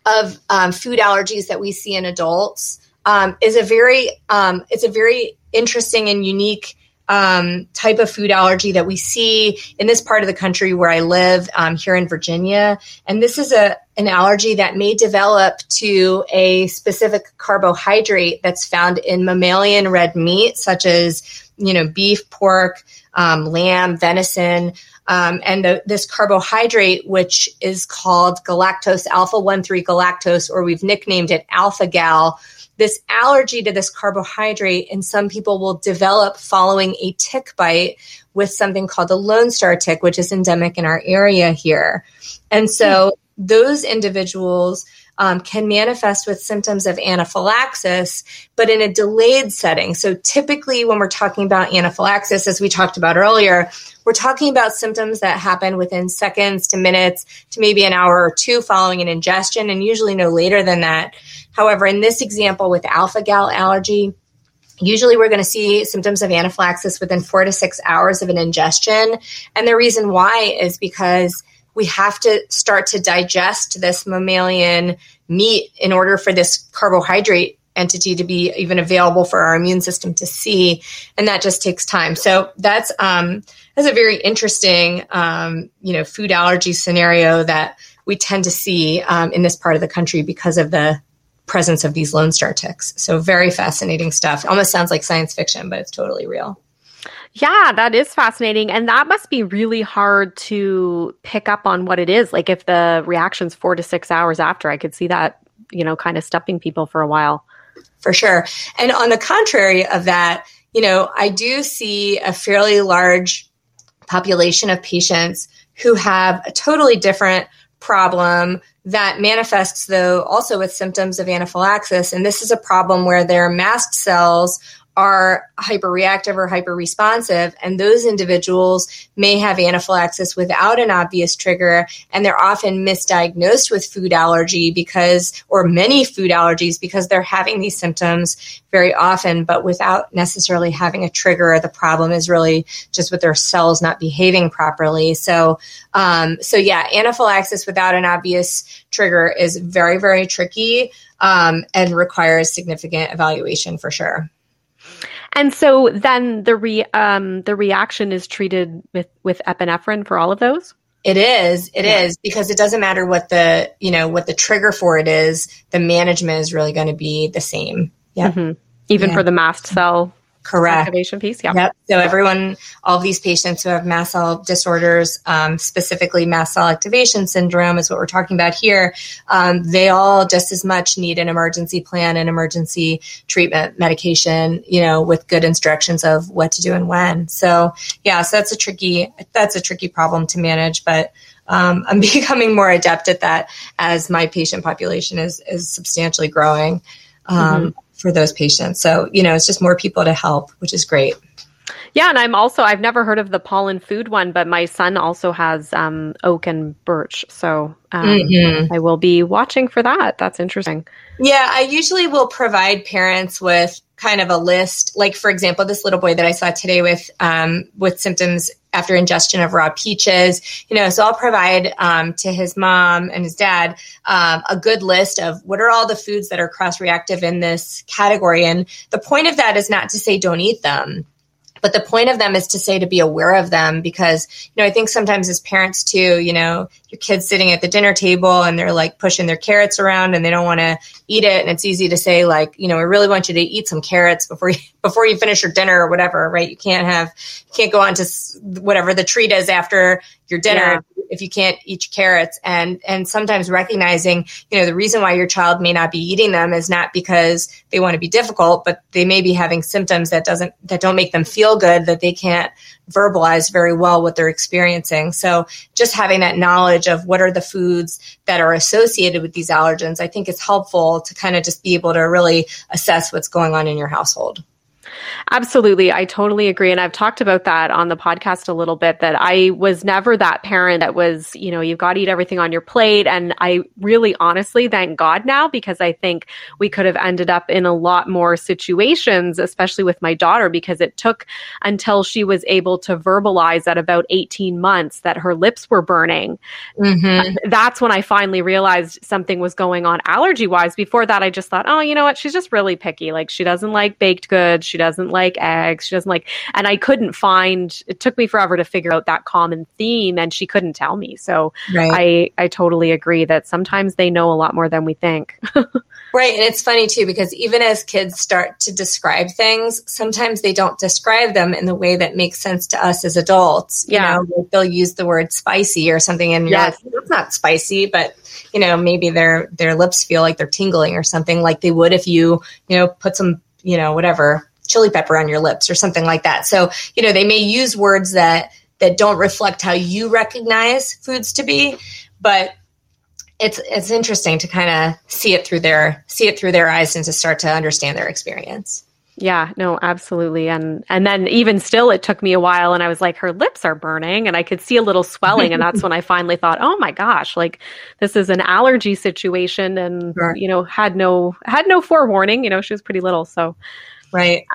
B: of um, food allergies that we see in adults um, is a very um, it's a very interesting and unique um, type of food allergy that we see in this part of the country where I live um, here in Virginia. And this is a an allergy that may develop to a specific carbohydrate that's found in mammalian red meat, such as you know beef, pork, um, lamb, venison. Um, and the, this carbohydrate, which is called galactose alpha 1 3 galactose, or we've nicknamed it alpha gal, this allergy to this carbohydrate, and some people will develop following a tick bite with something called the Lone Star tick, which is endemic in our area here. And so mm-hmm. those individuals um, can manifest with symptoms of anaphylaxis, but in a delayed setting. So typically, when we're talking about anaphylaxis, as we talked about earlier, we're talking about symptoms that happen within seconds to minutes to maybe an hour or two following an ingestion, and usually no later than that. However, in this example with alpha gal allergy, Usually, we're going to see symptoms of anaphylaxis within four to six hours of an ingestion. And the reason why is because we have to start to digest this mammalian meat in order for this carbohydrate entity to be even available for our immune system to see, and that just takes time. So that's um, that's a very interesting, um, you know, food allergy scenario that we tend to see um, in this part of the country because of the presence of these Lone Star ticks. So very fascinating stuff. Almost sounds like science fiction, but it's totally real.
A: Yeah, that is fascinating. And that must be really hard to pick up on what it is. Like if the reaction's four to six hours after, I could see that, you know, kind of stumping people for a while.
B: For sure. And on the contrary of that, you know, I do see a fairly large population of patients who have a totally different problem that manifests though also with symptoms of anaphylaxis and this is a problem where their mast cells are hyperreactive or hyperresponsive, and those individuals may have anaphylaxis without an obvious trigger, and they're often misdiagnosed with food allergy because, or many food allergies because they're having these symptoms very often, but without necessarily having a trigger. The problem is really just with their cells not behaving properly. So, um, so yeah, anaphylaxis without an obvious trigger is very, very tricky um, and requires significant evaluation for sure.
A: And so then the re um, the reaction is treated with with epinephrine for all of those.
B: It is. It yeah. is because it doesn't matter what the you know what the trigger for it is. The management is really going to be the same. Yeah. Mm-hmm.
A: Even yeah. for the mast cell
B: Correct.
A: Activation piece. Yeah.
B: Yep. So everyone, all of these patients who have mast cell disorders, um, specifically mast cell activation syndrome, is what we're talking about here. Um, they all just as much need an emergency plan and emergency treatment medication. You know, with good instructions of what to do and when. So yeah, so that's a tricky that's a tricky problem to manage, but. Um, I'm becoming more adept at that as my patient population is is substantially growing. Um, mm-hmm for those patients. So, you know, it's just more people to help, which is great.
A: Yeah, and I'm also I've never heard of the pollen food one, but my son also has um, oak and birch, so um, mm-hmm. I will be watching for that. That's interesting.
B: Yeah, I usually will provide parents with kind of a list. Like for example, this little boy that I saw today with um, with symptoms after ingestion of raw peaches. You know, so I'll provide um, to his mom and his dad um, a good list of what are all the foods that are cross reactive in this category. And the point of that is not to say don't eat them but the point of them is to say to be aware of them because, you know, I think sometimes as parents too, you know, your kids sitting at the dinner table and they're like pushing their carrots around and they don't want to eat it. And it's easy to say like, you know, I really want you to eat some carrots before you, before you finish your dinner or whatever, right? You can't have, you can't go on to whatever the treat is after your dinner yeah. If you can't eat carrots. And and sometimes recognizing you know the reason why your child may not be eating them is not because they want to be difficult but they may be having symptoms that doesn't that don't make them feel good that they can't verbalize very well what they're experiencing. So just having that knowledge of what are the foods that are associated with these allergens i think is helpful to kind of just be able to really assess what's going on in your household
A: Absolutely. I totally agree. And I've talked about that on the podcast a little bit that I was never that parent that was, you know, you've got to eat everything on your plate. And I really honestly thank God now because I think we could have ended up in a lot more situations, especially with my daughter, because it took until she was able to verbalize at about 18 months that her lips were burning. Mm-hmm. That's when I finally realized something was going on allergy wise. Before that, I just thought, oh, you know what? She's just really picky. Like she doesn't like baked goods. She doesn't like eggs. She doesn't like, and I couldn't find, it took me forever to figure out that common theme and she couldn't tell me. So right. I, I totally agree that sometimes they know a lot more than we think.
B: right. And it's funny too, because even as kids start to describe things, sometimes they don't describe them in the way that makes sense to us as adults. Yeah. You know, they'll use the word spicy or something and yes. you're like, it's not spicy, but you know, maybe their, their lips feel like they're tingling or something like they would if you, you know, put some, you know, whatever chili pepper on your lips or something like that. So, you know, they may use words that that don't reflect how you recognize foods to be, but it's it's interesting to kind of see it through their see it through their eyes and to start to understand their experience.
A: Yeah, no, absolutely. And and then even still it took me a while and I was like her lips are burning and I could see a little swelling and that's when I finally thought, "Oh my gosh, like this is an allergy situation and sure. you know, had no had no forewarning, you know, she was pretty little, so
B: Right.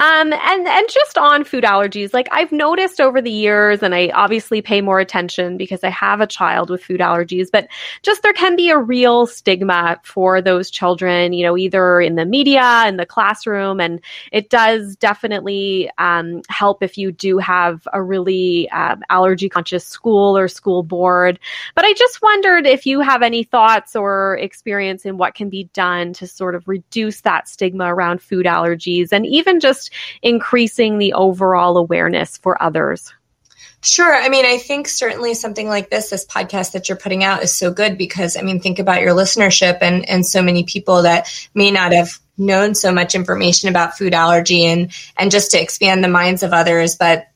A: Um, and and just on food allergies, like I've noticed over the years, and I obviously pay more attention because I have a child with food allergies. But just there can be a real stigma for those children, you know, either in the media, in the classroom, and it does definitely um, help if you do have a really uh, allergy conscious school or school board. But I just wondered if you have any thoughts or experience in what can be done to sort of reduce that stigma around food allergies, and even just increasing the overall awareness for others?
B: Sure. I mean, I think certainly something like this, this podcast that you're putting out is so good because, I mean, think about your listenership and, and so many people that may not have known so much information about food allergy and, and just to expand the minds of others. But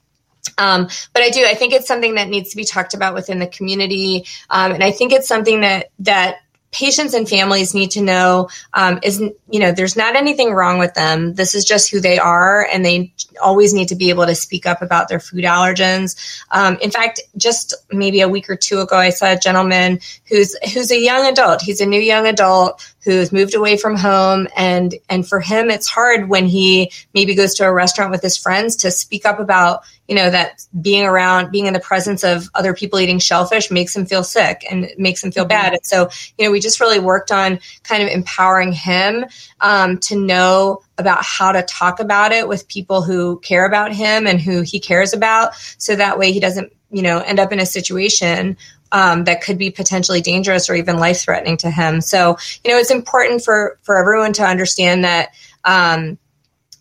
B: um, but I do. I think it's something that needs to be talked about within the community, um, and I think it's something that that patients and families need to know um, is you know there's not anything wrong with them. This is just who they are and they always need to be able to speak up about their food allergens. Um, in fact just maybe a week or two ago i saw a gentleman who's who's a young adult. He's a new young adult who's moved away from home and and for him it's hard when he maybe goes to a restaurant with his friends to speak up about you know that being around being in the presence of other people eating shellfish makes him feel sick and makes him feel mm-hmm. bad and so you know we just really worked on kind of empowering him um, to know about how to talk about it with people who care about him and who he cares about so that way he doesn't you know end up in a situation um, that could be potentially dangerous or even life threatening to him. So, you know, it's important for for everyone to understand that um,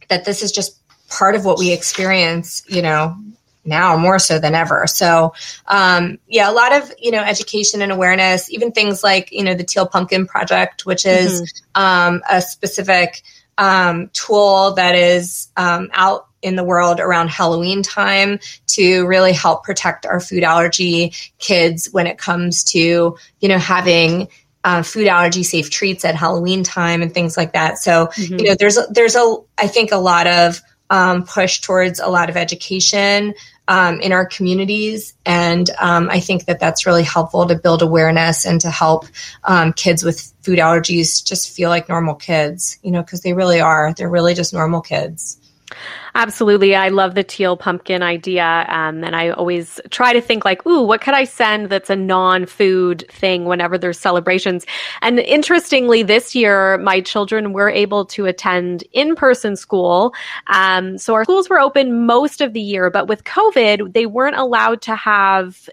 B: that this is just part of what we experience. You know, now more so than ever. So, um, yeah, a lot of you know education and awareness, even things like you know the Teal Pumpkin Project, which is mm-hmm. um, a specific um, tool that is um, out in the world around Halloween time to really help protect our food allergy kids when it comes to, you know, having uh, food allergy safe treats at Halloween time and things like that. So, mm-hmm. you know, there's, there's a, I think a lot of um, push towards a lot of education um, in our communities. And um, I think that that's really helpful to build awareness and to help um, kids with food allergies just feel like normal kids, you know, because they really are. They're really just normal kids.
A: Absolutely. I love the teal pumpkin idea. Um, and I always try to think like, ooh, what could I send that's a non-food thing whenever there's celebrations? And interestingly, this year, my children were able to attend in-person school. Um, so our schools were open most of the year, but with COVID, they weren't allowed to have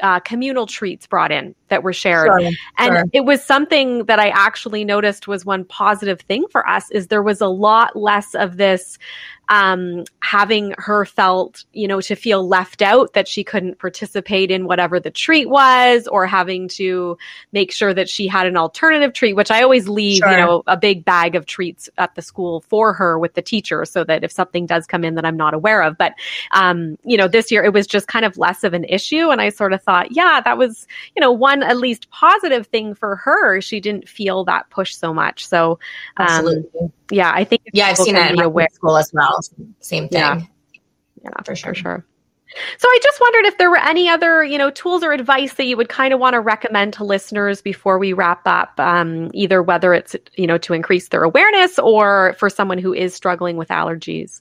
A: uh, communal treats brought in that were shared. Sure, and sure. it was something that I actually noticed was one positive thing for us is there was a lot less of this um, having her felt, you know, to feel left out that she couldn't participate in whatever the treat was, or having to make sure that she had an alternative treat, which I always leave, sure. you know, a big bag of treats at the school for her with the teacher so that if something does come in that I'm not aware of. But, um, you know, this year it was just kind of less of an issue. And I sort of thought, yeah, that was, you know, one at least positive thing for her. She didn't feel that push so much. So, um, yeah, I think
B: yeah, I've seen that in my school as well. Same thing.
A: Yeah, yeah for sure. For sure. So I just wondered if there were any other, you know, tools or advice that you would kind of want to recommend to listeners before we wrap up, um, either whether it's, you know, to increase their awareness or for someone who is struggling with allergies.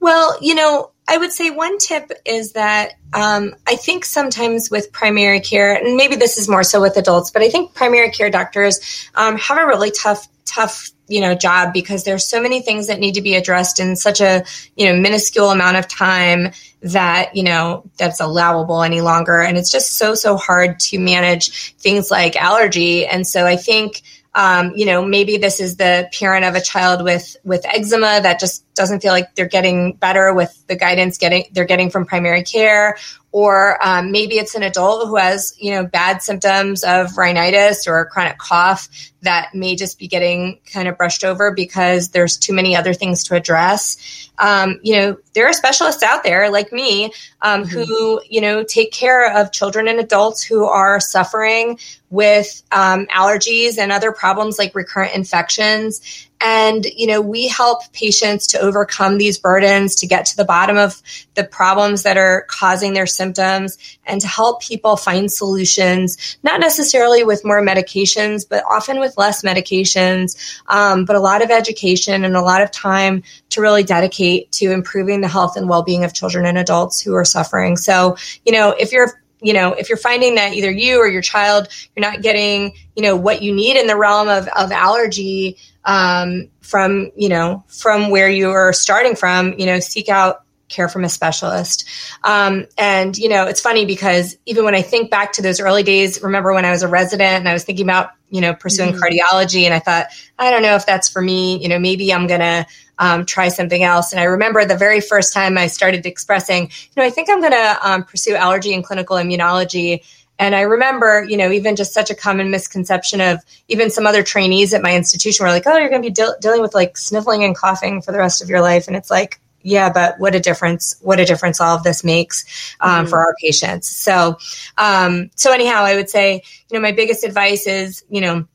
B: Well, you know, I would say one tip is that um, I think sometimes with primary care, and maybe this is more so with adults, but I think primary care doctors um, have a really tough, tough you know job because there's so many things that need to be addressed in such a you know minuscule amount of time that you know that's allowable any longer. And it's just so so hard to manage things like allergy. And so i think um, you know maybe this is the parent of a child with with eczema that just doesn't feel like they're getting better with the guidance getting they're getting from primary care. Or um, maybe it's an adult who has you know bad symptoms of rhinitis or chronic cough that may just be getting kind of brushed over because there's too many other things to address. Um, you know there are specialists out there like me um, mm-hmm. who you know take care of children and adults who are suffering with um, allergies and other problems like recurrent infections And, you know, we help patients to overcome these burdens, to get to the bottom of the problems that are causing their symptoms, and to help people find solutions, not necessarily with more medications, but often with less medications, um, but a lot of education and a lot of time to really dedicate to improving the health and well being of children and adults who are suffering. So, you know, if you're you know, if you're finding that either you or your child, you're not getting, you know, what you need in the realm of, of allergy um, from, you know, from where you are starting from, you know, seek out care from a specialist. Um, and, you know, it's funny because even when I think back to those early days, remember when I was a resident and I was thinking about, you know, pursuing mm-hmm. cardiology and I thought, I don't know if that's for me, you know, maybe I'm going to um, try something else. And I remember the very first time I started expressing, you know, I think I'm going to um, pursue allergy and clinical immunology. And I remember, you know, even just such a common misconception of even some other trainees at my institution were like, oh, you're going to be de- dealing with like sniffling and coughing for the rest of your life. And it's like, yeah, but what a difference! What a difference all of this makes um, mm-hmm. for our patients. So, um, so anyhow, I would say, you know, my biggest advice is, you know,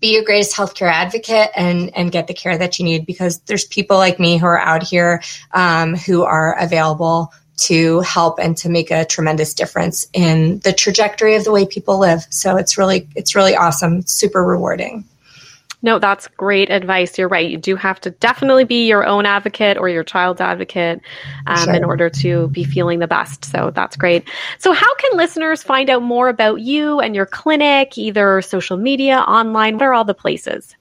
B: be your greatest healthcare advocate and and get the care that you need because there's people like me who are out here um, who are available to help and to make a tremendous difference in the trajectory of the way people live. So it's really it's really awesome, super rewarding.
A: No, that's great advice. You're right. You do have to definitely be your own advocate or your child's advocate um, sure. in order to be feeling the best. So that's great. So, how can listeners find out more about you and your clinic, either social media, online? What are all the places?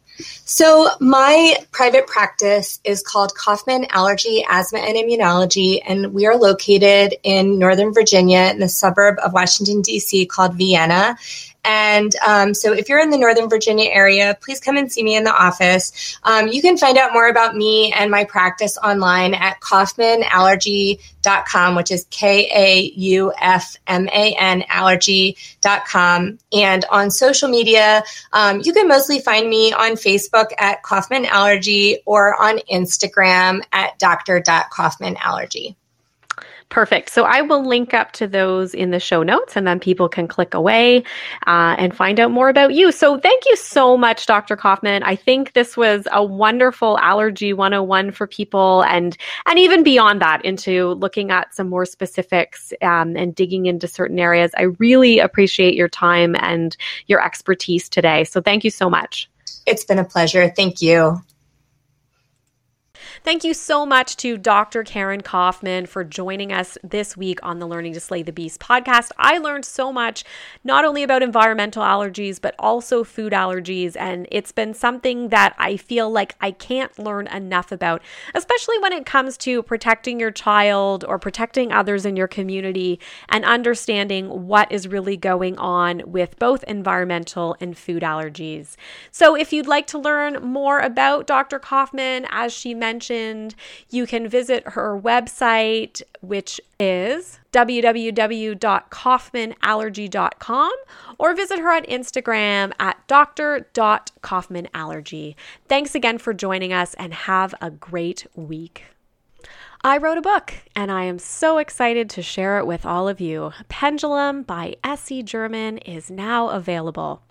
B: So, my private practice is called Kaufman Allergy, Asthma, and Immunology, and we are located in Northern Virginia in the suburb of Washington, D.C., called Vienna. And um, so, if you're in the Northern Virginia area, please come and see me in the office. Um, you can find out more about me and my practice online at kaufmanallergy.com, which is K A U F M A N allergy.com. And on social media, um, you can mostly find me on Facebook at Kaufman Allergy or on Instagram at dr.kaufmanallergy.
A: Perfect. So I will link up to those in the show notes and then people can click away uh, and find out more about you. So thank you so much, Dr. Kaufman. I think this was a wonderful allergy 101 for people and, and even beyond that into looking at some more specifics um, and digging into certain areas. I really appreciate your time and your expertise today. So thank you so much.
B: It's been a pleasure. Thank you.
A: Thank you so much to Dr. Karen Kaufman for joining us this week on the Learning to Slay the Beast podcast. I learned so much, not only about environmental allergies, but also food allergies. And it's been something that I feel like I can't learn enough about, especially when it comes to protecting your child or protecting others in your community and understanding what is really going on with both environmental and food allergies. So, if you'd like to learn more about Dr. Kaufman, as she mentioned, mentioned, you can visit her website, which is www.kaufmanallergy.com, or visit her on Instagram at dr.kaufmanallergy. Thanks again for joining us and have a great week. I wrote a book and I am so excited to share it with all of you. Pendulum by S.E. German is now available.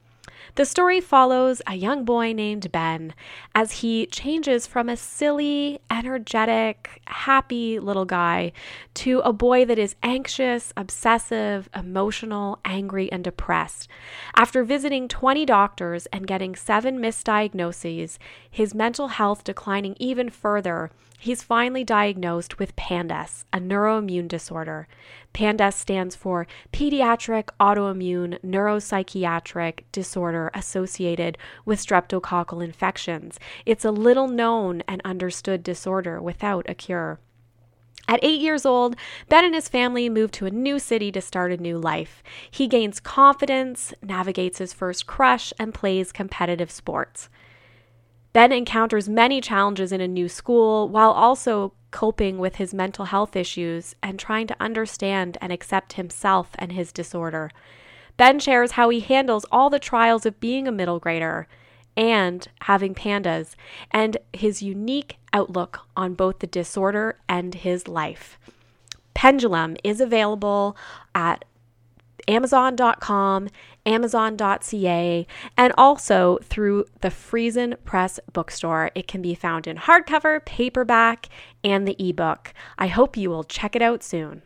A: The story follows a young boy named Ben as he changes from a silly, energetic, happy little guy to a boy that is anxious, obsessive, emotional, angry, and depressed. After visiting 20 doctors and getting seven misdiagnoses, his mental health declining even further, he's finally diagnosed with PANDAS, a neuroimmune disorder. PANDAS stands for Pediatric Autoimmune Neuropsychiatric Disorder Associated with Streptococcal Infections. It's a little known and understood disorder without a cure. At eight years old, Ben and his family move to a new city to start a new life. He gains confidence, navigates his first crush, and plays competitive sports. Ben encounters many challenges in a new school while also coping with his mental health issues and trying to understand and accept himself and his disorder. Ben shares how he handles all the trials of being a middle grader and having PANDAS and his unique outlook on both the disorder and his life. Pendulum is available at Amazon.com, Amazon.ca, and also through the Friesen Press bookstore. It can be found in hardcover, paperback, and the ebook. I hope you will check it out soon.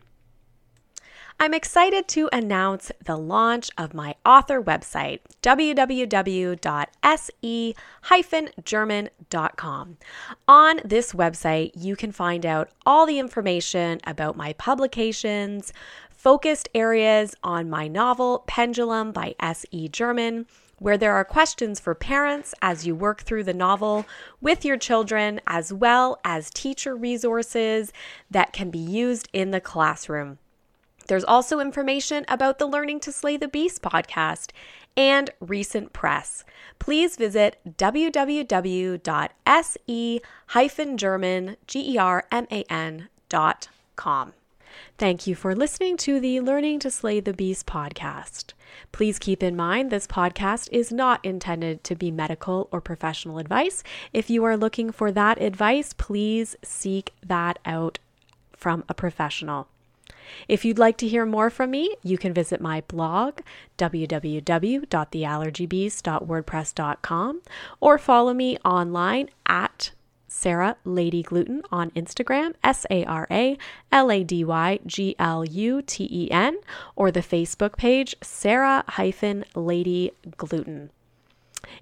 A: I'm excited to announce the launch of my author website, www.se-german.com. On this website, you can find out all the information about my publications, focused areas on my novel Pendulum by S.E. German, where there are questions for parents as you work through the novel with your children, as well as teacher resources that can be used in the classroom. There's also information about the Learning to Slay the Beast podcast and recent press. Please visit www.se-german.com. Thank you for listening to the Learning to Slay the Beast podcast. Please keep in mind this podcast is not intended to be medical or professional advice. If you are looking for that advice, please seek that out from a professional. If you'd like to hear more from me, you can visit my blog, www.theallergybeast.wordpress.com, or follow me online at Sara Lady Gluten on Instagram, S A R A L A D Y G L U T E N, or the Facebook page, Sara Lady Gluten.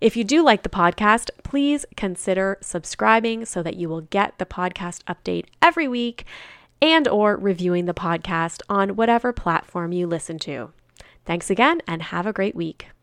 A: If you do like the podcast, please consider subscribing so that you will get the podcast update every week and or reviewing the podcast on whatever platform you listen to. Thanks again and have a great week.